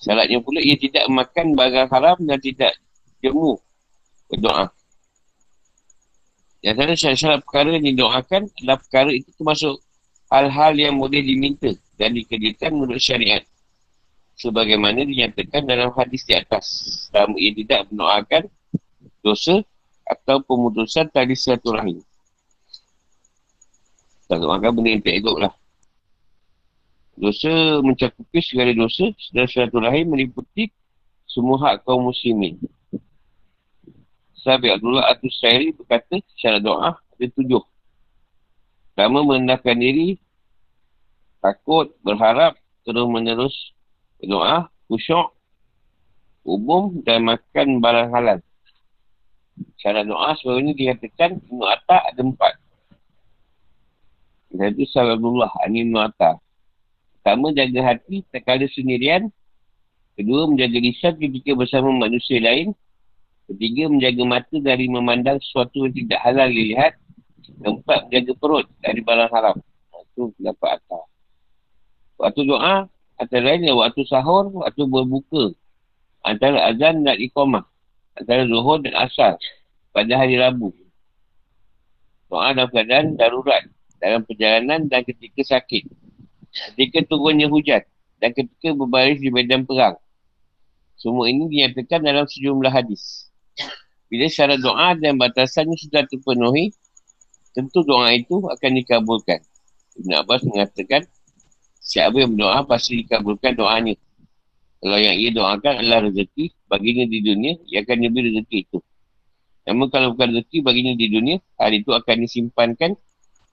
syaratnya pula ia tidak makan barang haram dan tidak jemu berdoa yang antara syarat-syarat perkara yang didoakan adalah perkara itu termasuk hal-hal yang boleh diminta dan dikerjakan menurut syariat. sebagaimana dinyatakan dalam hadis di atas. Selama ia tidak mendoakan dosa atau pemutusan tali silaturahim. Tak doakan benda yang tak elok lah. Dosa mencakupi segala dosa dan silaturahim meliputi semua hak kaum muslimin. Sahabat Abdullah Atus Sairi berkata syarat doa ada tujuh. Pertama merendahkan diri, takut, berharap, terus menerus berdoa, khusyuk, umum dan makan barang halal. Syarat doa sebenarnya dikatakan Ibn Atta ada empat. Jadi Salamullah Ani Ibn Atta. Pertama, jaga hati tak sendirian. Kedua, menjaga lisan ketika bersama manusia lain. Ketiga, menjaga mata dari memandang sesuatu yang tidak halal dilihat. Keempat, menjaga perut dari barang haram. Itu dapat atas. Waktu doa, antara lain waktu sahur, waktu berbuka. Antara azan dan iqamah. Antara zuhur dan asar. Pada hari Rabu. Doa dalam keadaan darurat. Dalam perjalanan dan ketika sakit. Ketika turunnya hujan. Dan ketika berbaris di medan perang. Semua ini dinyatakan dalam sejumlah hadis. Bila syarat doa dan batasannya sudah terpenuhi, tentu doa itu akan dikabulkan. Ibn Abbas mengatakan, siapa yang berdoa pasti dikabulkan doanya. Kalau yang ia doakan adalah rezeki baginya di dunia, ia akan diberi rezeki itu. Namun kalau bukan rezeki baginya di dunia, hal itu akan disimpankan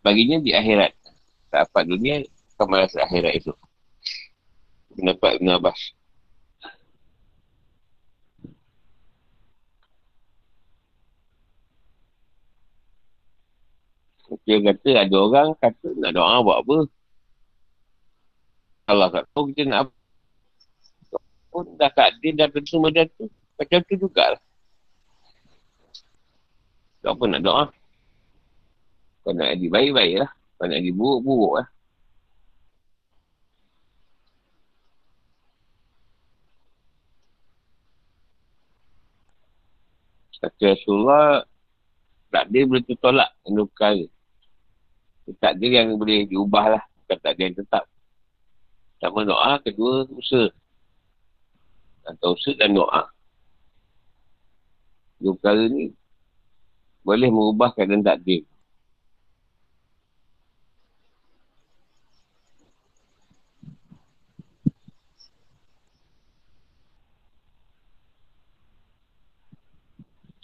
baginya di akhirat. Tak dapat dunia, akan malas akhirat itu. Pendapat Ibn Abbas. Dia kata ada orang kata nak doa buat apa. Allah tak tahu kita nak apa. Pun dah tak dah tentu macam tu. Macam tu jugalah. Tak apa nak doa. Kau nak jadi baik-baik lah. Kau nak jadi buruk-buruk lah. Kata Rasulullah, tak ada boleh tertolak dengan perkara. Tak ada yang boleh diubah lah. Bukan tak ada yang tetap. Pertama doa, kedua usaha. Atau usaha dan doa. Dua perkara ni boleh mengubah keadaan takdir.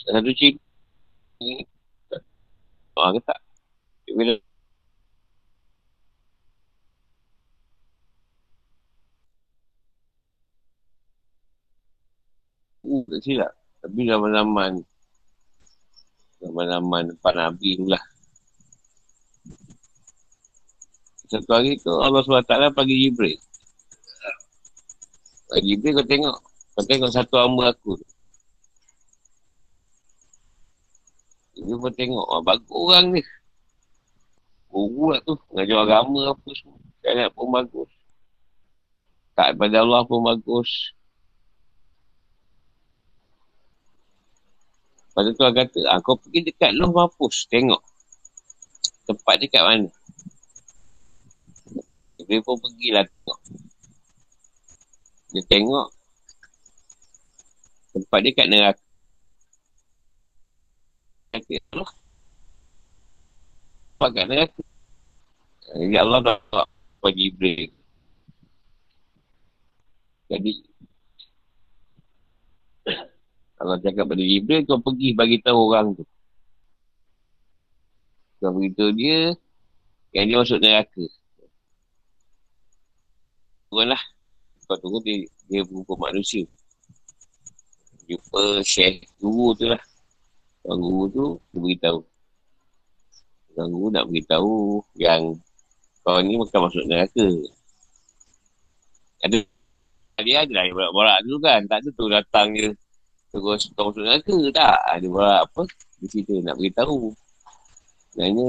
Satu cerita Doa ke tak? Bila Uh, tak silap. Tapi zaman-zaman zaman-zaman depan Nabi tu lah. Satu hari tu Allah SWT pagi Jibril. Pagi Jibril kau tengok. Kau tengok satu hamba aku tu. Dia pun tengok. Oh, bagus orang ni. Guru lah tu. Ngajar agama apa semua. Kayaknya pun bagus. Tak pada Allah pun bagus. Lepas tu kata, ah, kau pergi dekat Loh Mampus, tengok. Tempat dekat mana. Dia pun pergilah tengok. Dia tengok. Tempat dia kat neraka. Kata Allah. Tempat kat neraka. Ya Allah dah bagi Jibril. Jadi, kalau cakap pada Jibril, kau pergi bagi tahu orang tu. Kau beritahu dia, yang dia masuk neraka. Turun lah. Kau tunggu dia, dia berupa manusia. Jumpa syekh guru tu lah. Orang guru tu, dia beritahu. Orang guru nak beritahu yang kau ni bukan masuk neraka. Ada dia ada lah borak-borak dulu kan. Tak ada tu datang dia Terus kau masuk neraka tak? Dia buat apa? Dia cerita nak beritahu. Sebenarnya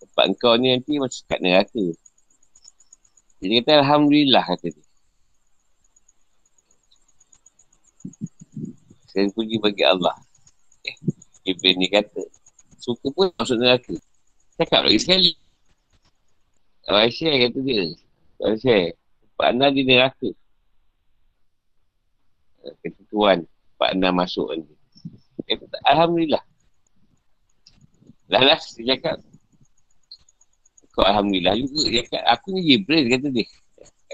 tempat kau ni nanti masuk kat neraka. Jadi kata Alhamdulillah kata dia. Saya puji bagi Allah. Eh, Ibrahim ni kata, suka pun masuk neraka. Cakap lagi sekali. Kalau share kata dia. Kalau share. Pak Anda di neraka. Ketentuan Pak Anda masuk ni. Kata, Alhamdulillah. Lah lah, dia cakap. Kau Alhamdulillah juga. Dia cakap, aku ni Jibril, kata dia.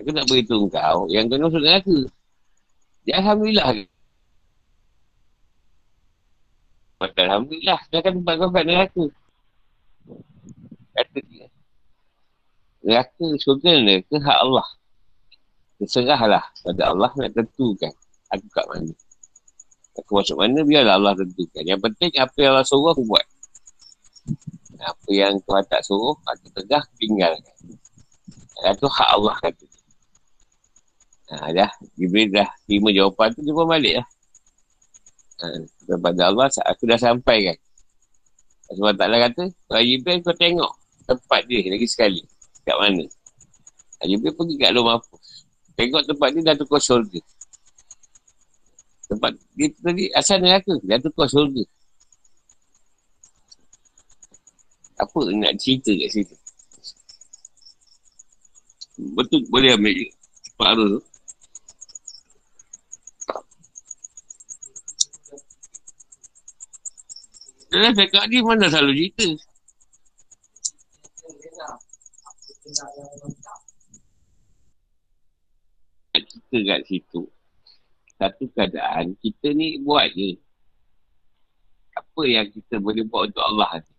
Aku tak beritahu kau yang kau masuk neraka. Dia Alhamdulillah. Maka Alhamdulillah, dia akan tempat kau kat neraka. Kata dia. Neraka, syurga neraka, hak Allah. Terserahlah pada Allah nak tentukan aku kat mana. Aku masuk mana, biarlah Allah tentukan. Yang penting, apa yang Allah suruh, aku buat. Apa yang Tuhan tak suruh, aku tegah, tinggalkan. Itu hak Allah kata. Ha, dah. Jibril dah terima jawapan tu, dia pun balik lah. Kepada Allah, aku dah sampai kan. Sebab taklah kata, kalau Jibril kau tengok tempat dia lagi sekali. Kat mana. Jibril pergi kat luar mampus. Tengok tempat dia dah tukar syurga. Tempat dia tadi asal neraka, dah tukar syurga. Apa nak cerita kat situ? Betul boleh ambil Arul tu. Dalam cakap ni mana selalu cerita. Kita kat situ. Satu keadaan, kita ni buat je. Apa yang kita boleh buat untuk Allah ni.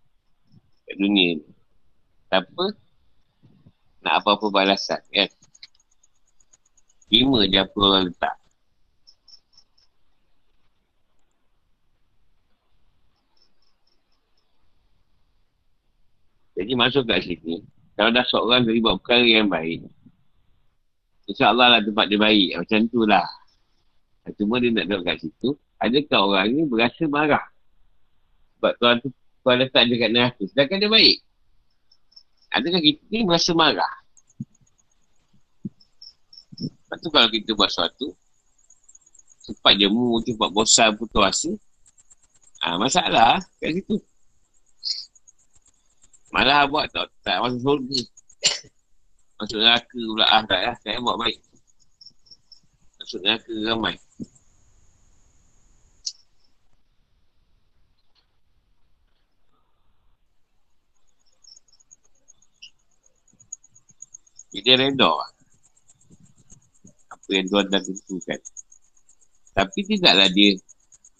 Kat dunia ni. Apa? Nak apa-apa balasan kan. Terima je apa orang letak. Jadi masuk kat sini, kalau dah seorang dari buat perkara yang baik, insyaAllah lah tempat dia baik. Macam tu lah. Cuma dia nak duduk kat situ, adakah orang ni berasa marah? Sebab tuan tu, tuan letak dia kat neraka. Sedangkan dia baik. Adakah kita ni berasa marah? Lepas tu kalau kita buat sesuatu, cepat jemu, cepat bosan, putus asa, ha, masalah kat situ. Malah buat tak, tak masuk surga. [COUGHS] Masuk neraka pula. Ah, tak lah. Saya buat baik. Masuk neraka ramai. Dia reda Apa yang Tuhan dah tentukan. Tapi tidaklah dia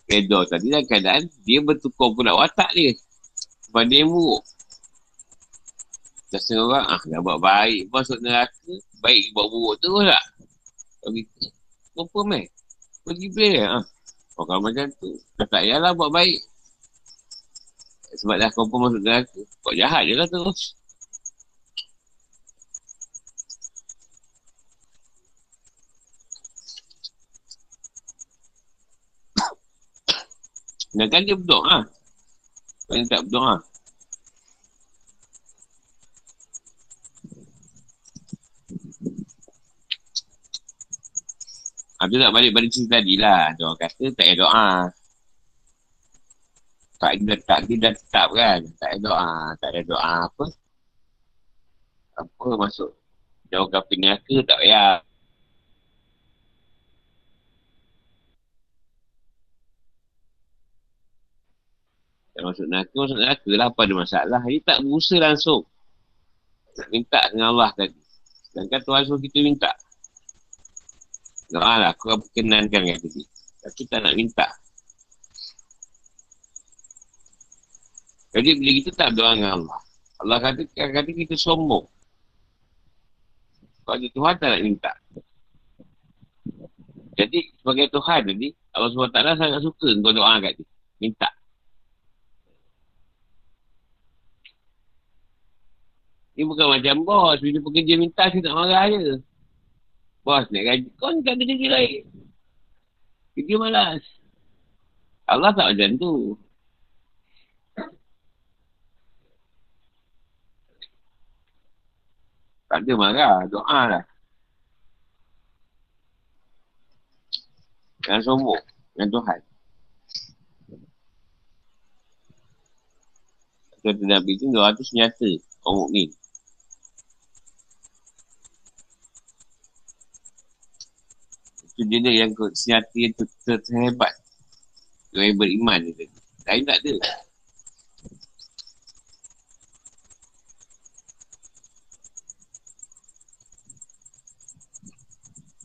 reda tadi dalam keadaan dia bertukar pula watak dia. Sebab dia buruk. Dah setengah orang, ah, dah buat baik. Masuk neraka, baik buat buruk terus tak? Kalau kita, apa meh? Pergi play ah. Oh, kalau macam tu, tak payahlah buat baik. Sebab dah kau pun masuk neraka, buat jahat je lah terus. Sedangkan dia berdoa. Yang tak berdoa. Ha, tu nak balik pada cerita tadi lah. Dia orang kata tak ada doa. Tak ada tak dia dah tetap kan. Tak ada doa. Tak ada doa apa. Apa masuk. Jauh ke api neraka tak payah. Tak masuk neraka, masuk neraka lah apa ada masalah. Dia tak berusaha langsung. Nak minta dengan Allah tadi. Sedangkan Tuhan suruh kita minta. Doa lah, aku perkenankan kata dia. Tapi tak nak minta. Jadi bila kita tak doa dengan Allah, Allah kata, kata kita sombong. Kalau Tuhan tak nak minta. Jadi sebagai Tuhan tadi, Allah SWT sangat suka kau doa kat dia. Minta. Ini bukan macam bos. Bila pekerja minta, saya tak marah je. Bos nak gaji. Kau ni tak kerja lain. Kerja malas. Allah tak macam tu. Tak ada marah. Doa lah. Jangan sombong. Dengan Tuhan. Kata Nabi tu doa tu senyata. Kau mukmin. Dia yang senjata yang terhebat. Yang beriman dia. Lain tak ada.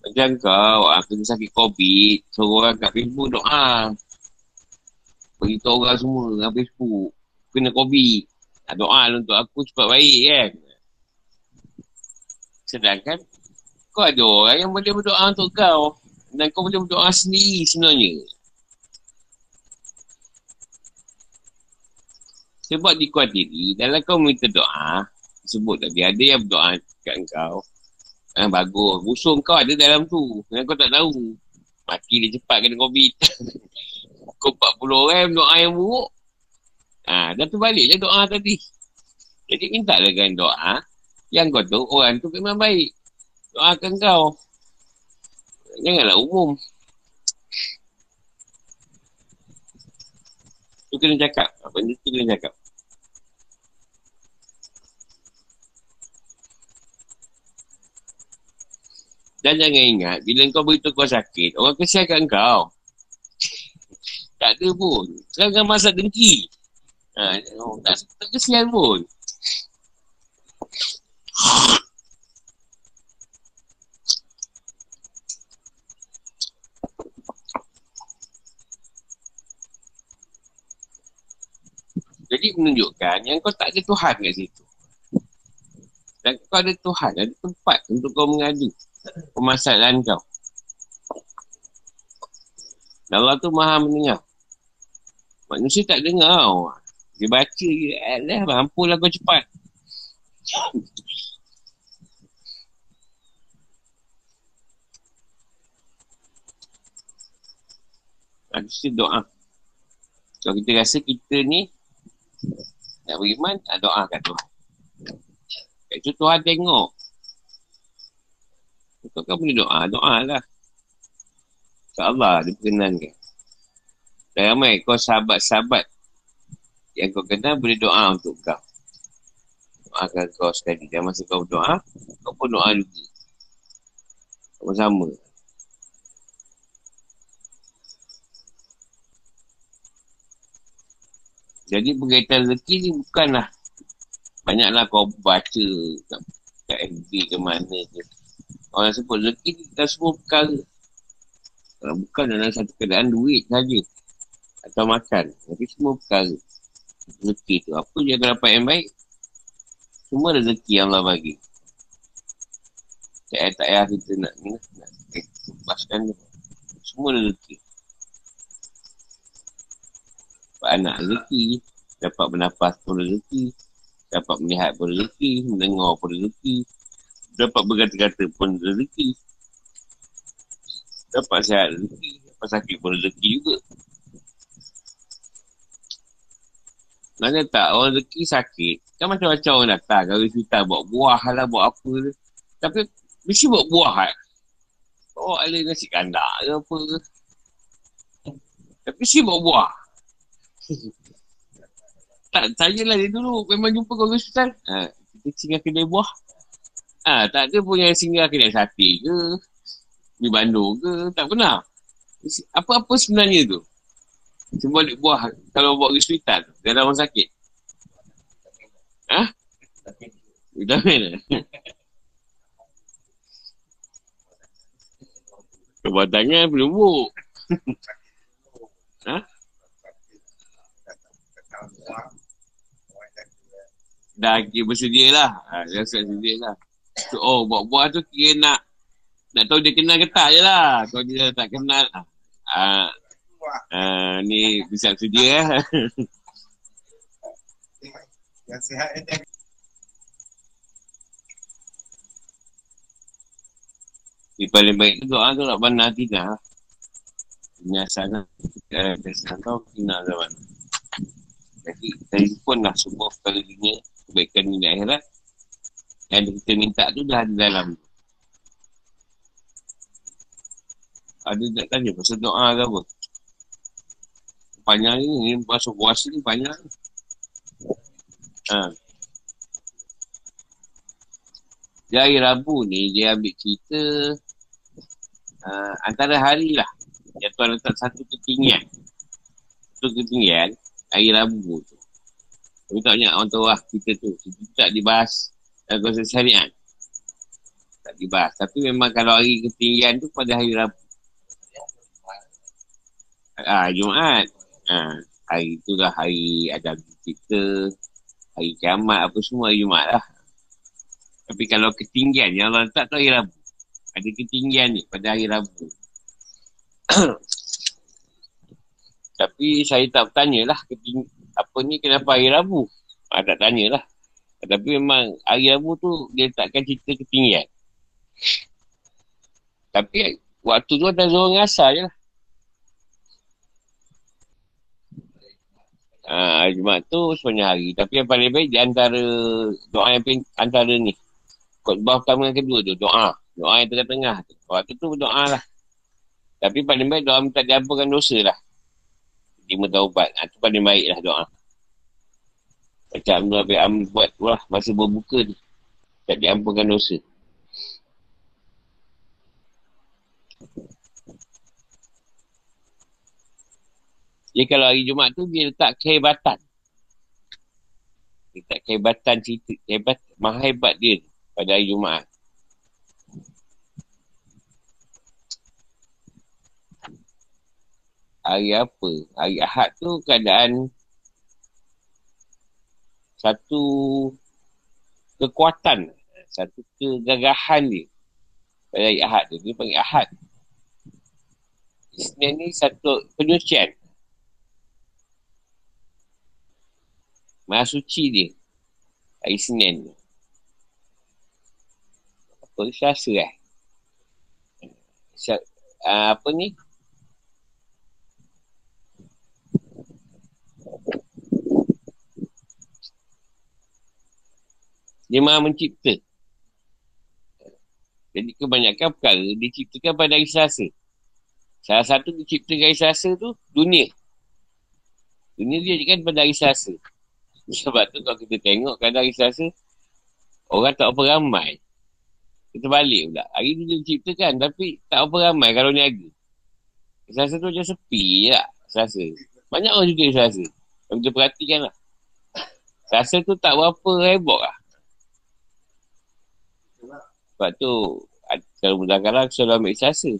Macam kau, ah, kena sakit COVID, suruh orang kat Facebook doa. Beritahu orang semua kat Facebook, kena COVID. Ah, doa lah untuk aku cepat baik kan. Sedangkan, kau ada orang yang boleh berdoa untuk kau. Dan kau boleh berdoa sendiri sebenarnya. Sebab di kuat diri, dalam kau minta doa, sebut tadi, ada yang berdoa kat kau. Eh, bagus. Musuh kau ada dalam tu. Yang kau tak tahu. Mati dia cepat kena COVID. [LAUGHS] kau 40 orang doa yang buruk. Ha, dah terbaliklah doa tadi. Jadi minta lah kan doa. Yang kau tahu orang tu memang baik. Doakan kau. Janganlah umum. Tu kena cakap. Apa ni tu kena cakap. Dan jangan ingat, bila kau beritahu kau sakit, orang kesiankan kau. [LAUGHS] tak ada pun. Sekarang masa dengki. Ha, tak, tak kesian pun. Jadi menunjukkan yang kau tak ada Tuhan kat situ. Dan kau ada Tuhan, ada tempat untuk kau mengadu permasalahan kau. Dan Allah tu maha mendengar. Manusia tak dengar. Dia baca je. Alah, mampulah kau cepat. Manusia doa. Kalau kita rasa kita ni nak beriman, doa kat Tuhan. Itu Tuhan tengok. Kau kan boleh doa, doa lah. InsyaAllah dia perkenankan. Dan ramai kau sahabat-sahabat yang kau kenal boleh doa untuk kau. Doakan kau sekali. Dan masa kau doa, kau pun doa juga. Sama-sama. Jadi berkaitan rezeki ni bukanlah banyaklah kau baca kat, kat FB ke mana ke. Orang sebut rezeki ni kita semua perkara. Kalau bukan dalam satu keadaan duit saja. Atau makan. Tapi semua perkara. Rezeki tu. Apa je akan dapat yang baik. Semua rezeki yang Allah bagi. Tak payah, tak payah kita nak ni. Nak lepaskan ni. Semua rezeki. Anak rezeki. Dapat bernafas pun rezeki. Dapat melihat pun rezeki. Mendengar pun rezeki dapat berkata-kata pun rezeki. Dapat sihat rezeki. Dapat sakit pun rezeki juga. Nanya tak, orang rezeki sakit. Kan macam-macam orang datang. Kalau kita buat buah lah, buat apa lah. Tapi, mesti buat buah kan. Oh, ada nasi kandak ke apa ke. Tapi mesti buat buah. Tak, tanyalah dia dulu. Memang jumpa kau hospital. Ha, kita singgah kedai buah. Ha, tak ada pun yang singgah kedai sate ke. Di Bandung ke. Tak pernah. Apa-apa sebenarnya tu? Cuma balik buah kalau buat ke hospital. Dia ada orang sakit. Ha? Vitamin eh? Kebuat tangan belum ha? Dah kira bersedia lah. Ha, dah bersedia lah. Oh, buat-buat tu kira nak nak tahu dia kenal ke tak je lah. Kalau dia tak kenal, ah, ah, ni bisa sedia eh. Yang sihat eh. Di paling baik tu doa tu nak benar tidak. Ini asal eh, Biasa kau kena zaman. Jadi, telefon lah semua perkara dunia, kebaikan dunia akhirat. Yang kita minta tu dah ada dalam Ada tak tanya pasal doa ke apa Panjang ni, ni pasal puasa ni panjang ha. Dia hari Rabu ni dia ambil cerita uh, antara hari lah yang Tuhan letak satu ketinggian. Satu ketinggian hari Rabu tu. Tapi tak banyak orang tahu lah kita tu. Kita tak dibahas dalam kuasa syariat. Tak dibahas. Tapi memang kalau hari ketinggian tu pada hari Rabu. Ah, Jumaat. Ah, hari tu lah hari ada kita. Hari kiamat apa semua hari Jumaat lah. Tapi kalau ketinggian yang Allah letak tu hari Rabu. Ada ketinggian ni pada hari Rabu. [CLEARS THROAT] Tapi saya tak bertanya lah keting- apa ni kenapa hari Rabu. Ha, tak tanya lah. Tapi memang hari Rabu tu dia takkan cerita ketinggian. Tapi waktu tu ada Zohar ngasar je lah. Ha, Jumat tu sebenarnya hari. Tapi yang paling baik di antara doa yang pin, antara ni. Khutbah pertama dan kedua tu. Doa. Doa yang tengah-tengah tu. Waktu tu doa lah. Tapi paling baik doa minta diampunkan dosa lah. Lima taubat. Ha, tu paling baik lah doa. Macam Nabi Am buat lah masa berbuka ni. Tak diampunkan dosa. Jadi kalau hari Jumaat tu dia letak kehebatan. Dia letak kehebatan cerita. Hebat, maha hebat dia pada hari Jumaat. Hari apa? Hari Ahad tu keadaan satu kekuatan, satu kegagahan dia pada hari Ahad tu. Dia panggil Ahad. Isnin ni satu penyucian. Maha suci dia. Hari Senin ni. Apa Selasa eh? Uh, apa ni? Dia maha mencipta. Jadi kebanyakan perkara diciptakan pada hari Selasa. Salah satu diciptakan hari Selasa tu, dunia. Dunia dia kan pada hari Selasa. [LAUGHS] Sebab tu kalau kita tengok kadang hari Selasa, orang tak apa ramai. Kita balik pula. Hari ni dia diciptakan tapi tak apa ramai kalau niaga. Selasa tu macam sepi je lah. Selasa. Banyak orang juga Selasa. Kalau kita perhatikan lah. Selasa tu tak berapa heboh lah. Sebab tu, kalau mudah-mudahan aku selalu ambil Selasa.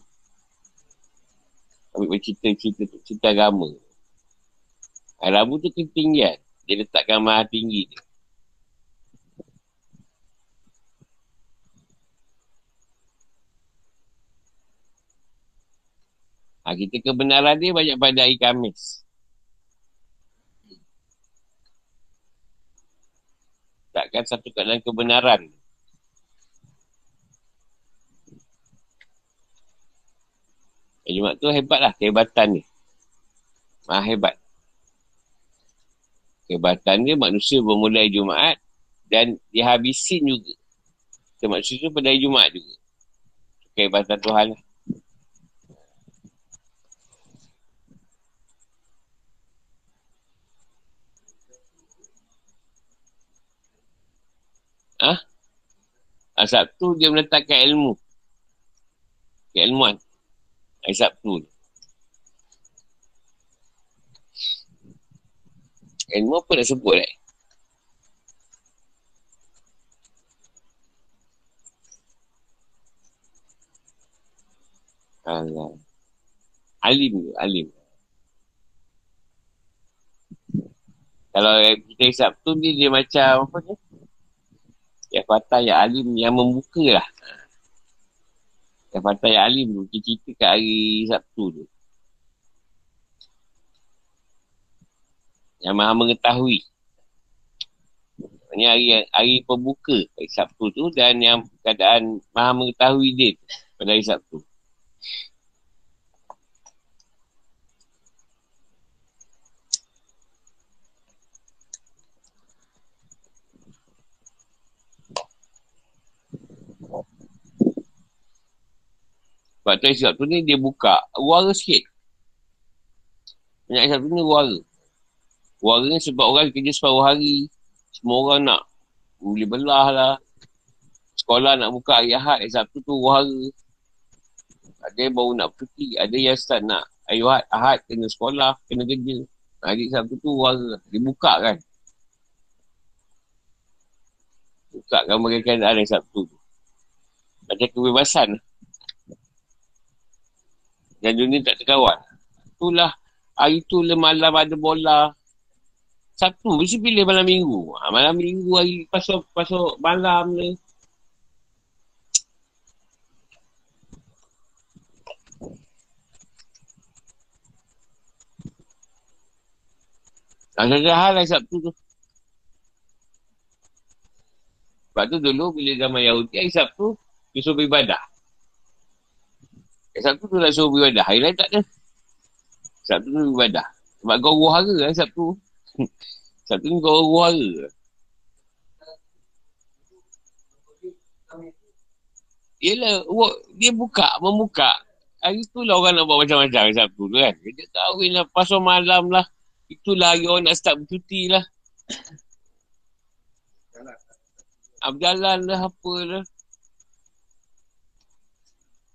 Ambil bercerita-cerita cerita agama. Hari Rabu tu ketinggian. Dia letakkan maha tinggi dia. Ha, kita kebenaran dia banyak pada hari Khamis. Takkan satu keadaan kebenaran. Eh, Jumat tu hebat lah kehebatan ni. Maha hebat. Kehebatan dia manusia bermulai Jumaat dan dihabisin juga. Maksud tu pada Jumaat juga. Kehebatan Tuhan lah. Ha, Sabtu dia meletakkan ilmu. Keilmuan. Hari Sabtu ni. Ilmu apa nak sebut eh? Alim tu, alim. Kalau kita Sabtu ni dia macam apa ni? Yang patah yang alim yang membuka lah. Yang patah yang alim tu. Kita cerita kat hari Sabtu tu. Yang maha mengetahui. Ini hari, hari pembuka hari Sabtu tu dan yang keadaan maha mengetahui dia pada hari Sabtu. Sebab tu hari Sabtu ni dia buka Wara sikit Banyak hari Sabtu ni wara Wara ni sebab orang kerja separuh hari Semua orang nak Beli belah lah Sekolah nak buka hari Ahad Hari Sabtu tu wara Ada yang baru nak cuti. Ada yang start nak ayuhat, ahad, kena sekolah, kena kerja. Hari Sabtu tu warga. Dia buka kan. Buka kan mereka ada Sabtu tu. Macam kebebasan. Dan dunia tak terkawal. Itulah hari tu le malam ada bola. Sabtu mesti pilih malam minggu. Ha, malam minggu hari pasal pasal malam ni. Ada hal lah Sabtu tu. Sebab tu dulu bila zaman Yahudi hari Sabtu, dia suruh beribadah. Hari Sabtu tu nak suruh beribadah. Hari lain tak ada. Sabtu tu beribadah. Sebab kau ruhara hari Sabtu. [LAUGHS] Sabtu ni kau ruhara. Yelah, dia buka, membuka. Hari tu lah orang nak buat macam-macam hari Sabtu tu kan. Dia kahwin lah, pasal malam lah. Itulah hari orang nak start bercuti lah. Berjalan lah apa lah.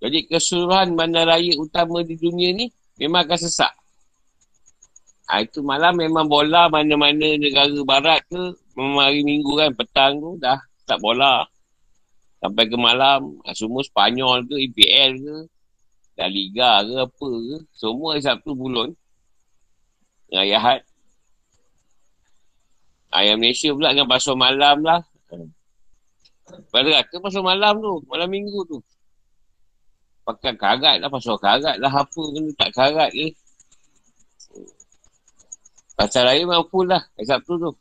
Jadi keseluruhan bandar raya utama di dunia ni memang akan sesak. Ha, itu malam memang bola mana-mana negara barat ke memang hari minggu kan petang tu dah tak bola. Sampai ke malam ha, semua Spanyol ke EPL ke dah Liga ke apa ke semua Sabtu bulan dengan Yahat. Ayam Malaysia pula dengan pasal malam lah. Pada kata pasal malam tu, malam minggu tu. Pakai karat lah, pasal karat lah apa kena tak karat ke. Pasal raya full lah, hari Sabtu tu.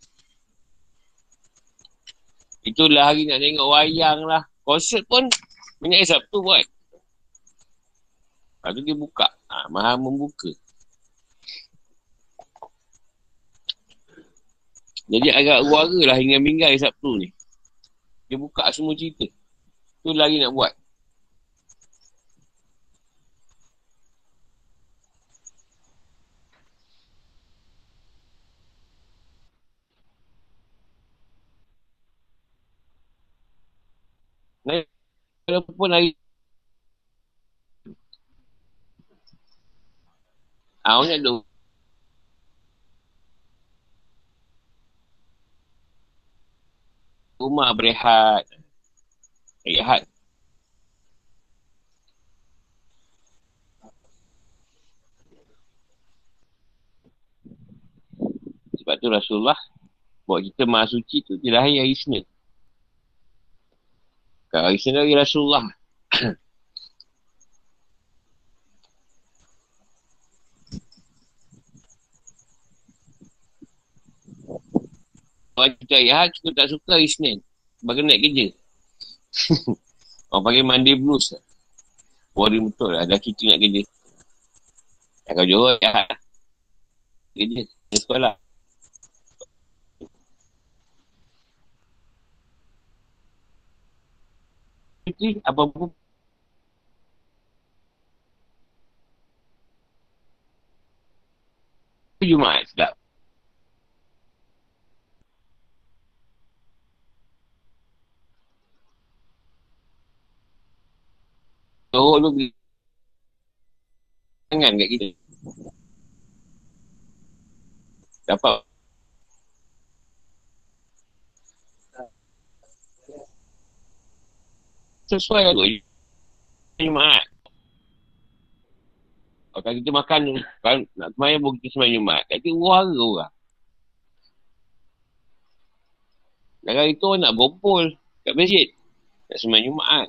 Itulah hari nak tengok wayang lah. Konsert pun banyak hari Sabtu buat. Lepas tu dia buka. Ha, maha membuka. Jadi agak ruara lah hingga minggai Sabtu ni. Dia buka semua cerita. Tu lagi nak buat. Walaupun hari Ah, orang nak rumah berehat. Rehat. Sebab tu Rasulullah buat kita maha suci tu dia lahir hari Isnin. Kalau hari Isnin hari Rasulullah. Kalau kita ayah, [COUGHS] kita tak suka Senin. Bagi naik kerja. [LAUGHS] Orang panggil mandi blues. Boring betul lah. Dah kita nak kerja. Ya, kau jauh ya. Kerja sekolah. Jadi, apa pun Jumaat sedap. Teruk tu Jangan kat kita. Dapat Sesuai lah Jumaat Kalau kita makan kan, Nak semayang pun kita semayang Jumaat Kita warga orang Dan hari tu nak berkumpul Kat masjid Nak semayang Jumaat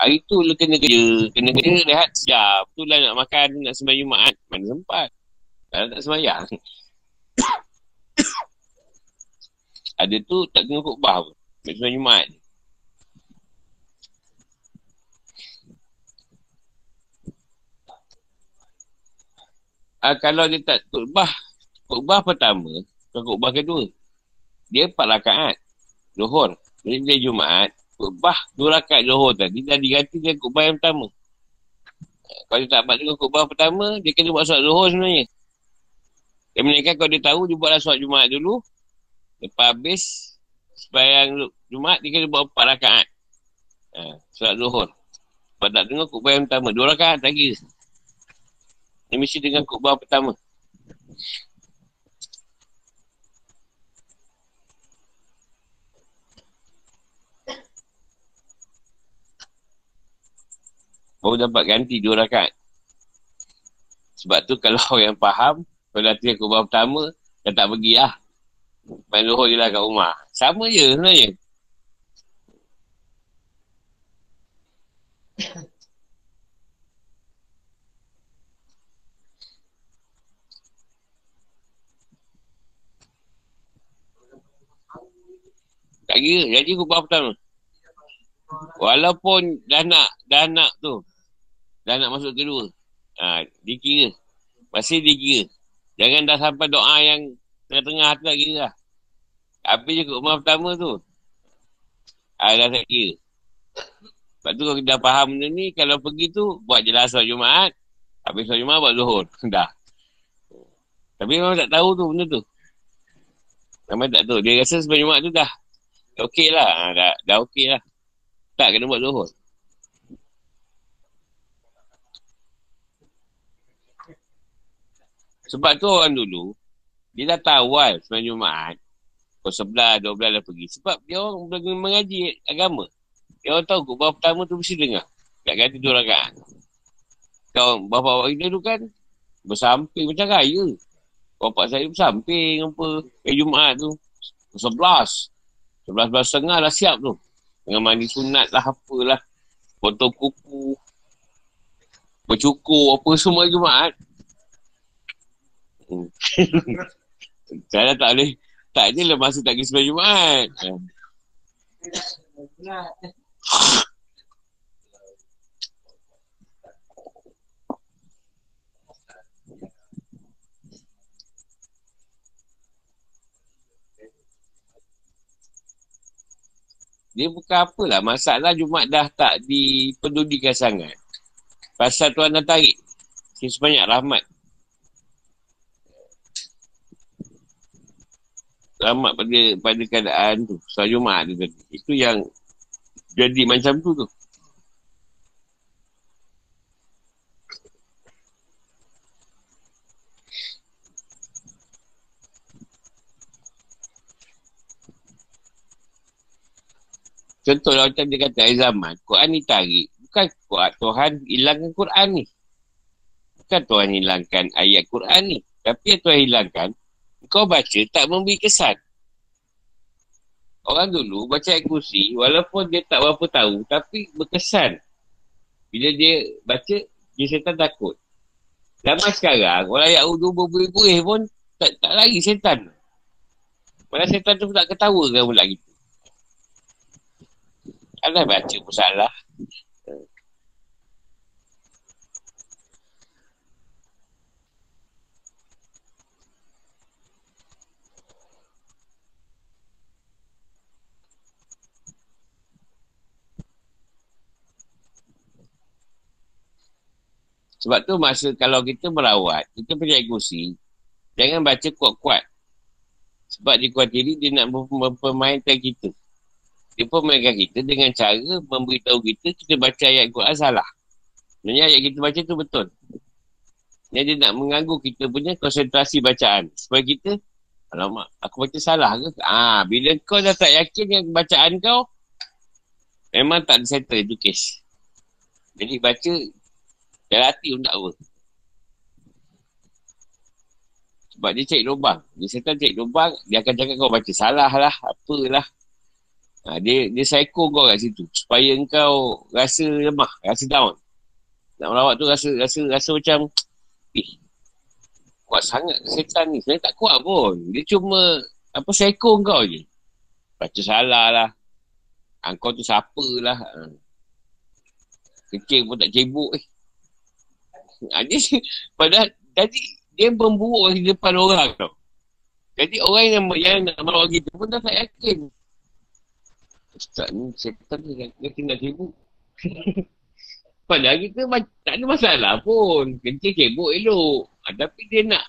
Hari tu lu kena kerja. Kena kerja rehat siap. Tu lah nak makan, nak sembahyang Jumaat. Mana sempat. Kalau tak sembahyang. [COUGHS] Ada tu tak kena khutbah pun. Nak sembahyang Jumaat. Uh, kalau dia tak khutbah, khutbah pertama, atau khutbah kedua, dia empat rakaat. Zuhur. Jadi dia Jumaat, khutbah dua rakaat Johor tadi dah diganti dengan khutbah yang pertama. Kalau dia tak buat dengan khutbah pertama, dia kena buat solat Johor sebenarnya. Dia menaikkan kalau dia tahu, dia buatlah solat Jumaat dulu. Lepas habis, supaya yang Jumaat, dia kena buat empat rakaat. Ha, solat Johor. Sebab tak dengar khutbah yang pertama. Dua rakaat kira. Dia mesti dengan khutbah pertama. Baru dapat ganti dua rakaat. Sebab tu kalau [LAUGHS] yang faham, kalau latih khutbah pertama, dia tak pergi lah. Main luhur je lah kat rumah. Sama je sebenarnya. [LAUGHS] Tak kira, jadi kubah pertama. Walaupun dah nak, dah nak tu. Dah nak masuk kedua. Ha, dikira. Masih dikira. Jangan dah sampai doa yang tengah-tengah tu tak kira lah. Habis je rumah pertama tu. Ha, dah tak kira. Sebab tu kalau kita dah faham benda ni, kalau pergi tu, buat je lah Jumaat. Habis soal Jumaat, buat zuhur. [LAUGHS] dah. Tapi memang tak tahu tu benda tu. Memang tak tahu. Dia rasa sebab Jumaat tu dah Okey lah. Dah, dah okey lah. Tak kena buat zuhur. Sebab tu orang dulu, dia dah tahu kan sembahyang Jumaat. Kau sebelah, dua belah dah pergi. Sebab dia orang mengaji agama. Dia orang tahu bahawa pertama tu mesti dengar. Tak kata dua rakaat. Kau bapak-bapak kita tu kan bersamping macam raya. Bapak saya bersamping apa. Eh Jumaat tu. Sebelas. Sebelas belas setengah dah siap tu. Dengan mandi sunat lah apalah. Potong kuku. Bercukur apa semua Jumaat. Hmm. [LAUGHS] Saya tak boleh. Tak je lah masa tak pergi sembahyang Jumaat. Dia bukan apalah. Masalah Jumat dah tak dipedulikan sangat. Pasal Tuhan dah tarik. Sebanyak rahmat. Rahmat pada pada keadaan tu. Soal Jumat tu tadi. Itu yang jadi macam tu tu. Contohlah macam dia kata air zaman. Quran ni tarik. Bukan kuat Tuhan hilangkan Quran ni. Bukan Tuhan hilangkan ayat Quran ni. Tapi yang Tuhan hilangkan, kau baca tak memberi kesan. Orang dulu baca ayat kursi, walaupun dia tak berapa tahu, tapi berkesan. Bila dia baca, dia setan takut. Zaman sekarang, orang ayat udu berbuih-buih pun tak, tak lari setan. Malah setan tu tak ketawa kan pula gitu. Alah baca pun salah. Sebab tu masa kalau kita merawat, kita punya kursi, jangan baca kuat-kuat. Sebab diri dia nak mempermainkan kita. Dia permainkan kita dengan cara memberitahu kita, kita baca ayat Quran salah. Sebenarnya ayat kita baca tu betul. Yang dia nak mengganggu kita punya konsentrasi bacaan. Supaya kita, alamak, aku baca salah ke? Ah, bila kau dah tak yakin dengan bacaan kau, memang tak settle itu case. Jadi baca pun tak apa. Sebab dia cari lubang. Dia setan cari lubang, dia akan cakap kau baca salah lah, apalah. Ha, dia dia psycho kau kat situ. Supaya kau rasa lemah, rasa down. Nak merawat tu rasa rasa rasa macam, eh, kuat sangat setan ni. Sebenarnya tak kuat pun. Dia cuma, apa, psycho kau je. Baca salah lah. Ha, kau tu siapa lah. Ha. Kecil pun tak cebuk eh. Ha, dia, [LAUGHS] padahal tadi dia memburuk di depan orang tau. Jadi orang yang, yang nak merawat kita pun dah tak yakin. Ustaz ni setan ni dia tinggal sibuk. [LAUGHS] Padahal kita tak ada masalah pun. Kencing sibuk elok. Ha, tapi dia nak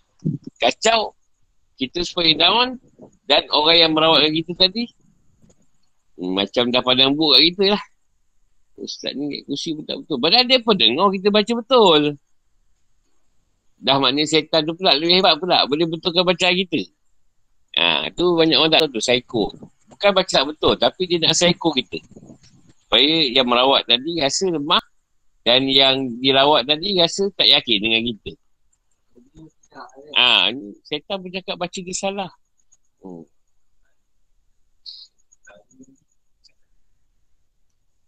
kacau kita supaya down dan orang yang merawatkan kita tadi macam dah pandang buruk kat kita lah. Ustaz ni naik kursi pun tak betul. Padahal dia pun dengar kita baca betul. Dah maknanya setan tu pula lebih hebat pula. Boleh betulkan bacaan kita. Ha, tu banyak orang tak tahu tu. Psycho. Bukan baca betul. Tapi dia nak psycho kita. Supaya yang merawat tadi rasa lemah. Dan yang dirawat tadi rasa tak yakin dengan kita. Ah, ha, setan pun cakap baca dia salah. Hmm.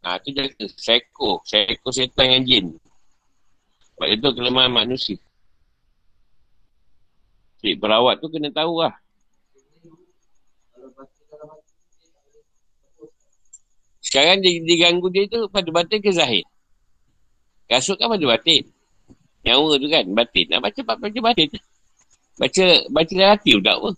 Ha, tu jaga. Psycho. Psycho setan yang jin. Sebab itu kelemahan manusia. Cik perawat tu kena tahu lah. Sekarang dia diganggu dia tu pada batin ke zahir? Kasut kan pada batin. Nyawa tu kan batin. Nak baca, baca batin. Baca, baca dalam hati tak apa.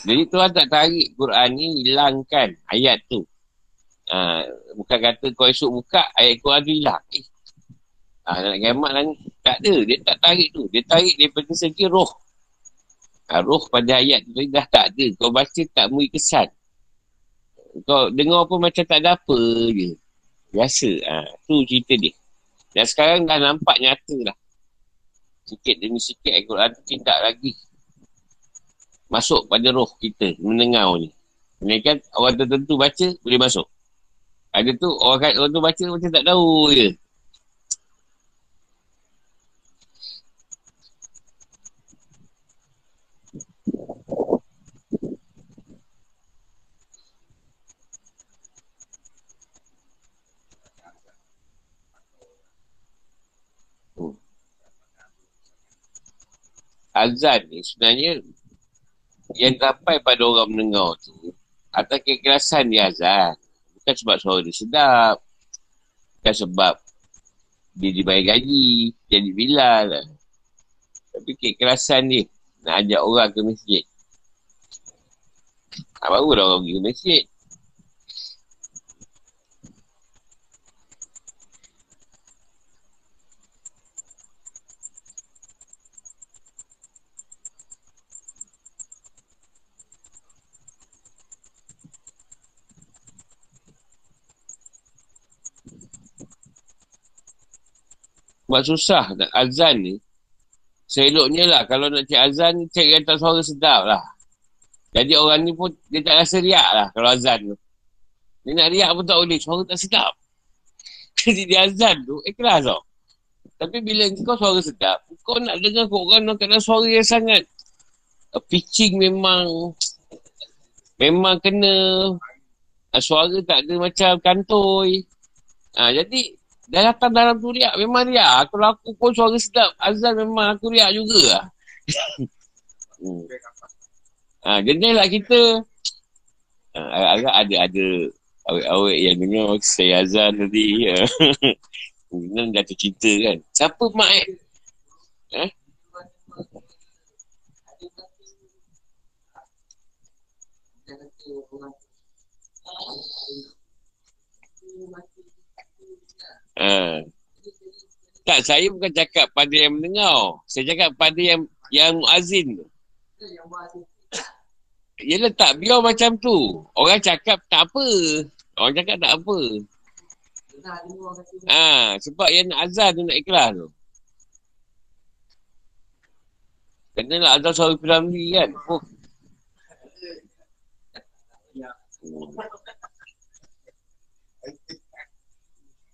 Jadi Tuhan tak tarik Quran ni hilangkan ayat tu. Ha, bukan kata kau esok buka ayat Quran tu hilang. Eh. Ha, nak kiamat lah ni. Tak ada. Dia tak tarik tu. Dia tarik daripada segi roh. Ha, roh pada ayat tu dah tak ada. Kau baca tak mui kesan. Kau dengar pun macam tak ada apa je. Biasa. Ha, tu cerita dia. Dan sekarang dah nampak nyata lah. Sikit demi sikit Al-Quran tu tidak lagi masuk pada roh kita mendengar ni. Ini kan orang tertentu baca boleh masuk. Ada tu orang, kan, orang tu baca macam tak tahu je. Azan ni sebenarnya yang sampai pada orang mendengar tu atas keikhlasan dia azan bukan sebab suara dia sedap. Bukan sebab dia dibayar gaji jadi bilal lah. tapi keikhlasan dia nak ajak orang ke masjid. Ha, barulah orang pergi ke masjid Sebab susah nak azan ni. Seloknya lah kalau nak cek azan, cek yang tak suara sedap lah. Jadi orang ni pun dia tak rasa riak lah kalau azan tu. Dia nak riak pun tak boleh, suara tak sedap. [LAUGHS] Jadi dia azan tu, ikhlas tau. Tapi bila kau suara sedap, kau nak dengar kau orang nak kena suara yang sangat pitching memang memang kena suara tak ada macam kantoi. Ha, jadi Dah datang dalam tu riak, memang riak. Kalau aku pun suara sedap, azan memang aku riak juga lah. hmm. ha, jenis lah kita. Ha, agak ada, ada awet-awet yang dengar saya azan tadi. [LAUGHS] Kemudian jatuh cinta kan. Siapa mak eh? Eh you. Ha. Tak, saya bukan cakap pada yang mendengar. Saya cakap pada yang yang muazin tu. Yelah tak, biar macam tu. Orang cakap tak apa. Orang cakap tak apa. Ha, sebab yang nak azan tu nak ikhlas tu. Kena lah azan suara Piramli kan. Oh.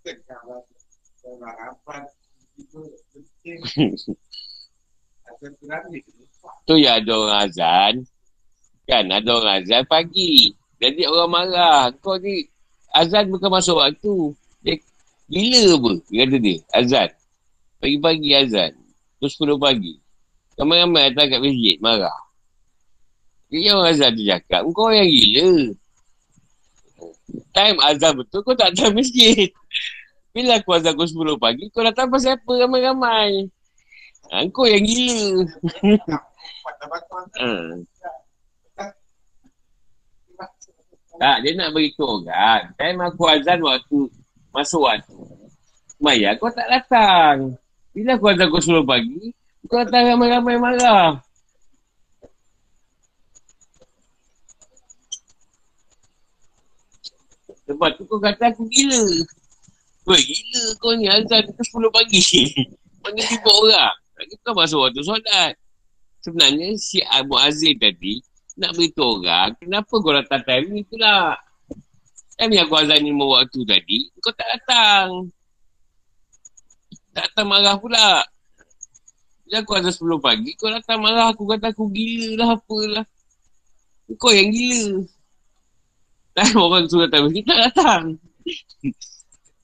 [LAUGHS] tu ya ada orang azan. Kan ada orang azan pagi. Jadi orang marah. Kau ni azan bukan masuk waktu. Dia gila apa? Dia kata dia. Azan. Pagi-pagi azan. Terus 10 pagi. Ramai-ramai datang kat masjid marah. Dia orang azan tu cakap. Kau yang gila. Time azan betul kau tak datang masjid. Bila aku azan pukul 10 pagi, kau datang pasal apa ramai-ramai? Ha, kau yang gila. ha. [LAUGHS] Tak, dia nak beritahu orang. Time aku azan waktu masuk waktu. Maya kau tak datang. Bila kau datang kau 10 pagi, kau datang ramai-ramai marah. Sebab tu kau kata aku gila. Weh, gila kau ni azan ke 10 pagi. [LAUGHS] Mana tiba orang. Lagi kau masuk waktu solat. Sebenarnya si Abu Azir tadi nak beritahu orang kenapa kau datang time ni pula. Time yang aku azan ni waktu tadi, kau tak datang. Tak datang marah pula. Bila aku azan 10 pagi, kau datang marah. Aku kata aku gila lah apalah. Kau yang gila. Dan [LAUGHS] orang suruh datang, kita tak datang. [LAUGHS]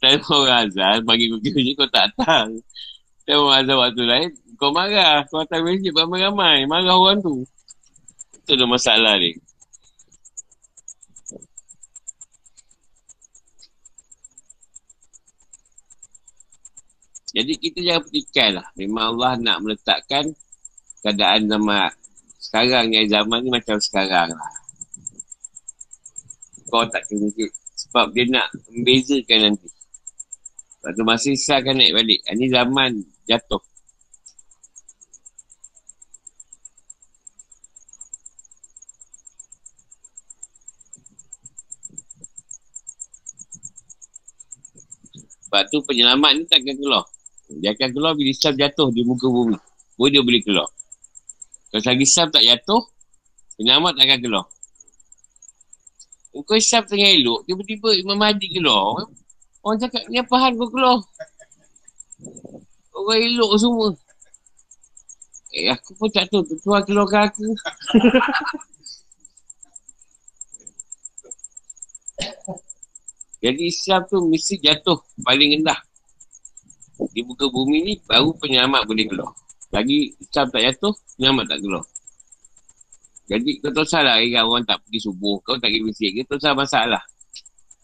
Telefon azal, bagi kau kerja kau tak datang. Telefon azal waktu lain, kau marah. Kau datang masjid ramai-ramai. Marah orang tu. Itu dah masalah ni. Jadi kita jangan petikai lah. Memang Allah nak meletakkan keadaan zaman sekarang ni zaman ni macam sekarang lah. Kau tak kena sebab dia nak membezakan nanti. Lepas tu masa Isa akan naik balik. Ini zaman jatuh. Sebab tu penyelamat ni takkan keluar. Dia akan keluar bila Islam jatuh di muka bumi. Baru dia boleh keluar. Kalau lagi Islam tak jatuh, penyelamat tak akan keluar. Kau Islam tengah elok, tiba-tiba Imam Mahdi keluar. Orang cakap, ni apa hal kau keluar? Orang elok semua. Eh, aku pun tak tahu. Tuan keluarkan aku. Jadi Islam tu mesti jatuh paling rendah. Di muka bumi ni baru penyelamat boleh keluar. Lagi Islam tak jatuh, penyelamat tak keluar. Jadi kau tak salah kan orang tak pergi subuh, kau tak pergi masjid, kau tak salah masalah.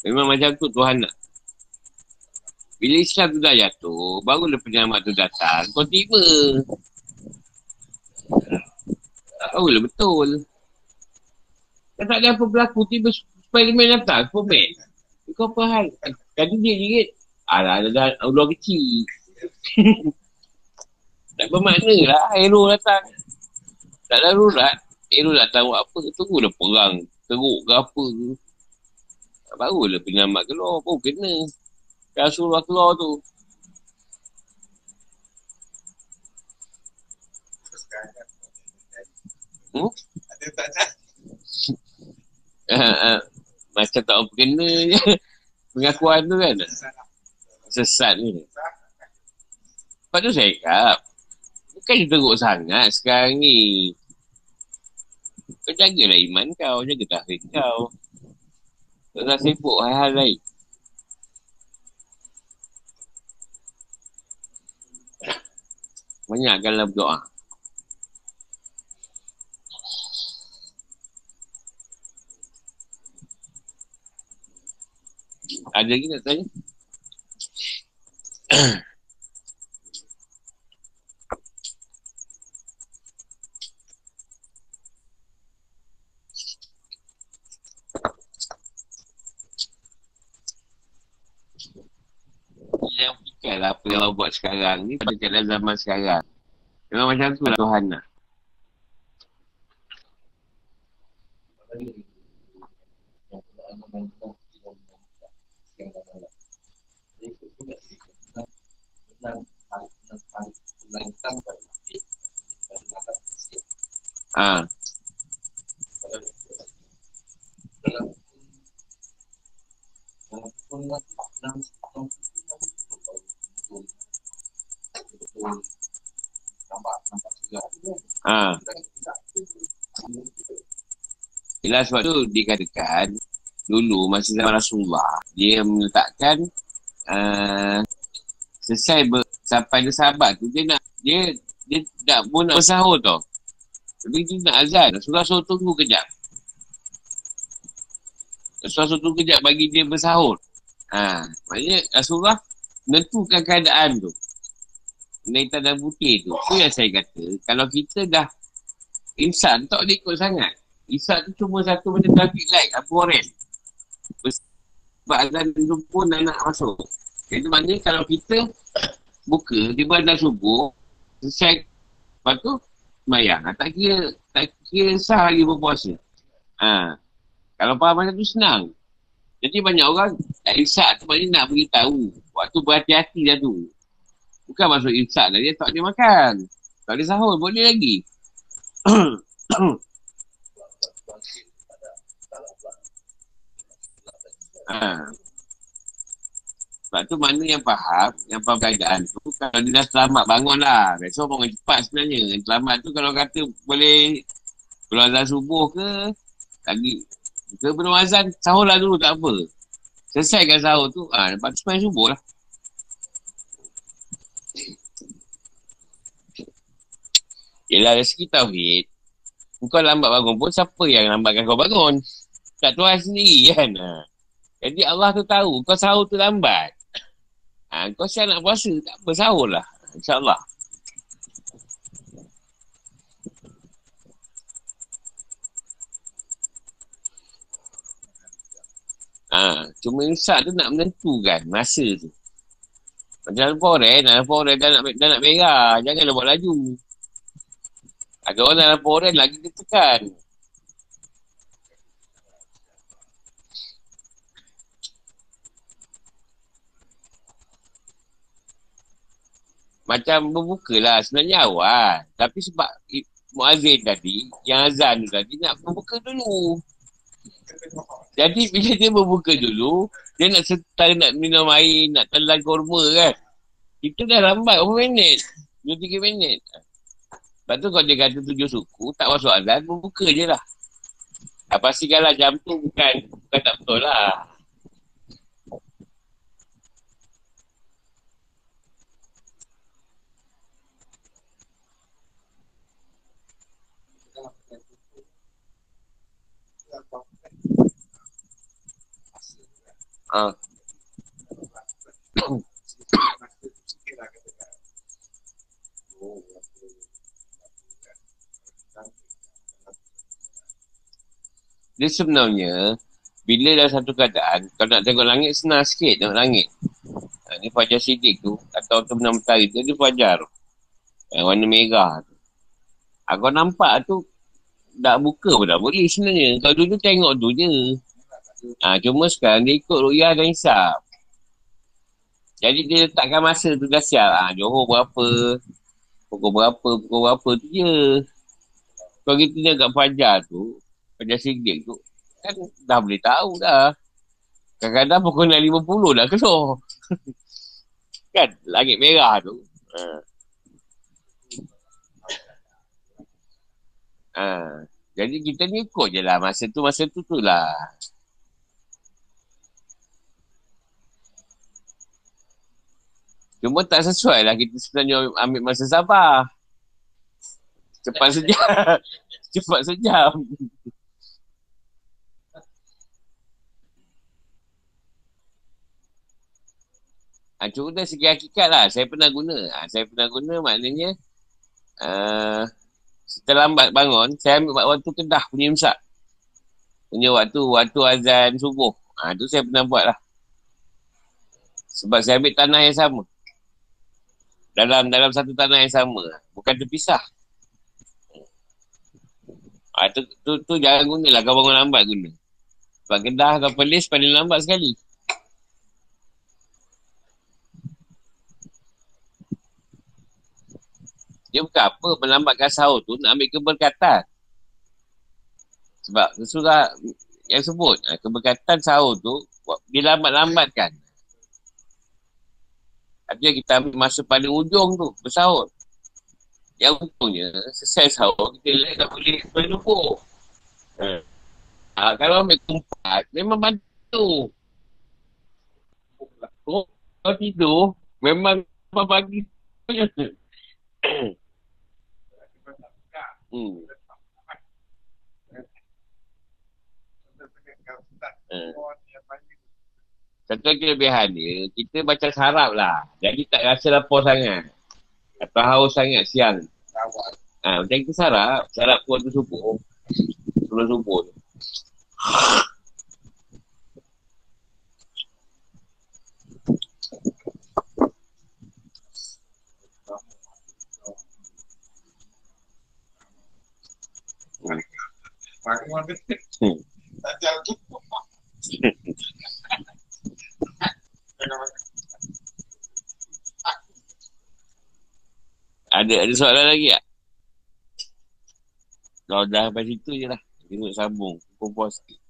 Memang macam tu Tuhan nak. Bila Islam tu dah jatuh, barulah penyelamat tu datang, kau tiba. Barulah betul. Tak ada apa berlaku, tiba Spiderman datang, Superman. Kau apa hal? Tadi dia jerit. Alah, ada dah ular kecil. [LAUGHS] tak bermakna lah. Hero datang. Tak darurat. Hero datang buat apa. Tunggu dah perang. Teruk ke apa ke. Barulah penyelamat keluar. Apa kena. Rasulullah keluar tu. Hmm? Ada tak ada? Macam tak apa kena je. [LAUGHS] Pengakuan tu kan. Sesat ni. Lepas tu saya cakap. Bukan dia teruk sangat sekarang ni. Kau jagalah iman kau. Jaga tahrik kau. Tak usah sibuk hal-hal lain. Banyak dalam doa. Ada lagi nak tanya? Apa yang awak buat sekarang ni pada keadaan zaman sekarang. Memang macam tu lah Tuhan lah. Thank you. Ha. Bila sebab tu dikatakan dulu masa zaman Rasulullah dia meletakkan uh, selesai ber, sampai dia sahabat tu, dia nak, dia, dia tak pun nak bersahur tau. Tapi dia nak azan. Rasulullah suruh tunggu kejap. Rasulullah suruh tunggu kejap bagi dia bersahur. Ha, maknanya Rasulullah menentukan keadaan tu. Naitan dan putih tu. Itu yang saya kata. Kalau kita dah insan, tak boleh ikut sangat. Insan tu cuma satu macam traffic light. Apa orang. Sebab azan tu pun dah nak masuk. Jadi maknanya kalau kita buka di badan subuh, selesai, lepas tu, semayang. Ha, tak kira, tak kira sah lagi berpuasa. Ha. Kalau faham macam tu senang. Jadi banyak orang tak isak tu maknanya nak beritahu. Waktu berhati-hati dah tu. Bukan masuk imsak dah. Dia tak boleh makan. Tak boleh sahur. Boleh lagi. [COUGHS] ha. Sebab tu mana yang faham, yang faham keadaan tu, kalau dia dah selamat, bangun lah. Besok bangun cepat sebenarnya. Yang selamat tu kalau kata boleh keluar azan subuh ke, lagi ke belum azan, sahur lah dulu tak apa. Selesaikan sahur tu, ha, lepas tu subuh lah. Yelah rezeki tauhid. Kau lambat bangun pun siapa yang lambatkan kau bangun? Tak Tuhan sendiri kan? Ha. Jadi Allah tu tahu kau sahur tu lambat. Ha, kau siap nak puasa, tak apa sahur lah. InsyaAllah. Ha, cuma insyak tu nak menentukan masa tu. Macam dalam forest, dalam forest dah nak, dah nak. Janganlah buat laju. Ada orang dalam poren lagi ditekan. Macam berbuka lah sebenarnya awal. Tapi sebab muazzin tadi, yang azan tu tadi nak berbuka dulu. Jadi bila dia berbuka dulu, dia nak setara nak minum air, nak telan kurma kan. Itu dah lambat berapa minit. 2-3 minit. Lepas tu kalau dia kata tujuh suku, tak masuk azan, buka je lah. Ha, pastikanlah jam tu bukan, bukan tak betul lah. Ah. [COUGHS] Dia sebenarnya Bila dalam satu keadaan Kalau nak tengok langit senang sikit tengok langit. Ha, Ni fajar sidik tu Atau tu benam mentari tu Dia fajar Yang warna merah tu. Ha, Kau nampak tu Dah buka pun dah boleh sebenarnya. Kalau dulu tengok tu je. Ha, Cuma sekarang dia ikut ru'yah dan hisap Jadi dia letakkan masa tu dah siap. Ha, Johor berapa Pukul berapa Pukul berapa tu je. Kalau kita ni agak fajar tu Fajar Sigdik tu kan dah boleh tahu dah. Kadang-kadang pukul 6.50 dah keluar. [LAUGHS] kan langit merah tu. Ha. ha. Jadi kita ni ikut je lah masa tu, masa tu tu lah. Cuma tak sesuai lah kita sebenarnya ambil masa sabar. Cepat sejam. [LAUGHS] Cepat sejam. Ha, cuma dari segi hakikat lah. Saya pernah guna. Ha, saya pernah guna maknanya uh, terlambat bangun, saya ambil waktu kedah punya imsak. Punya waktu, waktu azan subuh. Ha, tu saya pernah buat lah. Sebab saya ambil tanah yang sama. Dalam dalam satu tanah yang sama. Bukan terpisah. Ha, tu, tu, tu jangan guna lah kau bangun lambat guna. Sebab kedah atau pelis paling lambat sekali. Dia bukan apa melambatkan sahur tu nak ambil keberkatan. Sebab surah yang sebut ha, keberkatan sahur tu dia lambat-lambatkan. Artinya kita ambil masa paling ujung tu bersahur. Yang ujungnya selesai sahur kita lihat tak boleh berlumpur. Ha. ha. kalau ambil kumpat memang bantu. Kalau tidur, memang pagi. Hmm. Satu kelebihan dia, kita baca sarap lah. Jadi tak rasa lapar sangat. Atau haus sangat siang. Ha, macam kita sarap. Sarap pun tu subuh. Sebelum subuh tu. Hmm. ada ada soalan lagi tak? Kalau dah sampai situ je lah. Tengok sambung. Pukul puas sikit.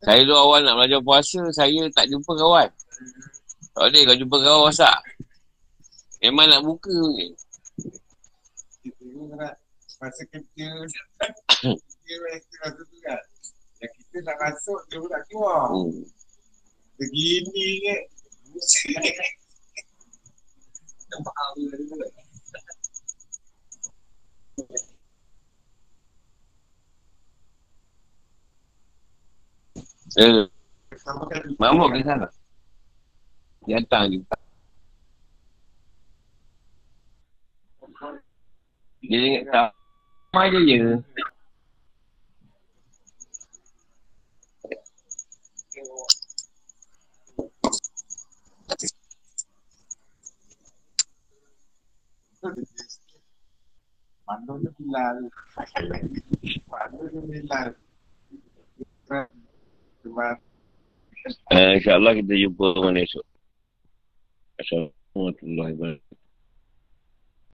Saya tu awal nak belajar puasa, saya tak jumpa kawan. Tak boleh kau jumpa kawan masak. Memang nak buka ni. Masa kerja Dia rasa tu kan Yang kita nak masuk Dia pun nak keluar Hmm. Begini ke Nampak apa Eh, Sama kan mamuk ke sana? Dia datang je. Dia ingat tak. Sama je je. là, tu bilal là, bilal Uh, InsyaAllah kita jumpa mana esok. Assalamualaikum warahmatullahi wabarakatuh.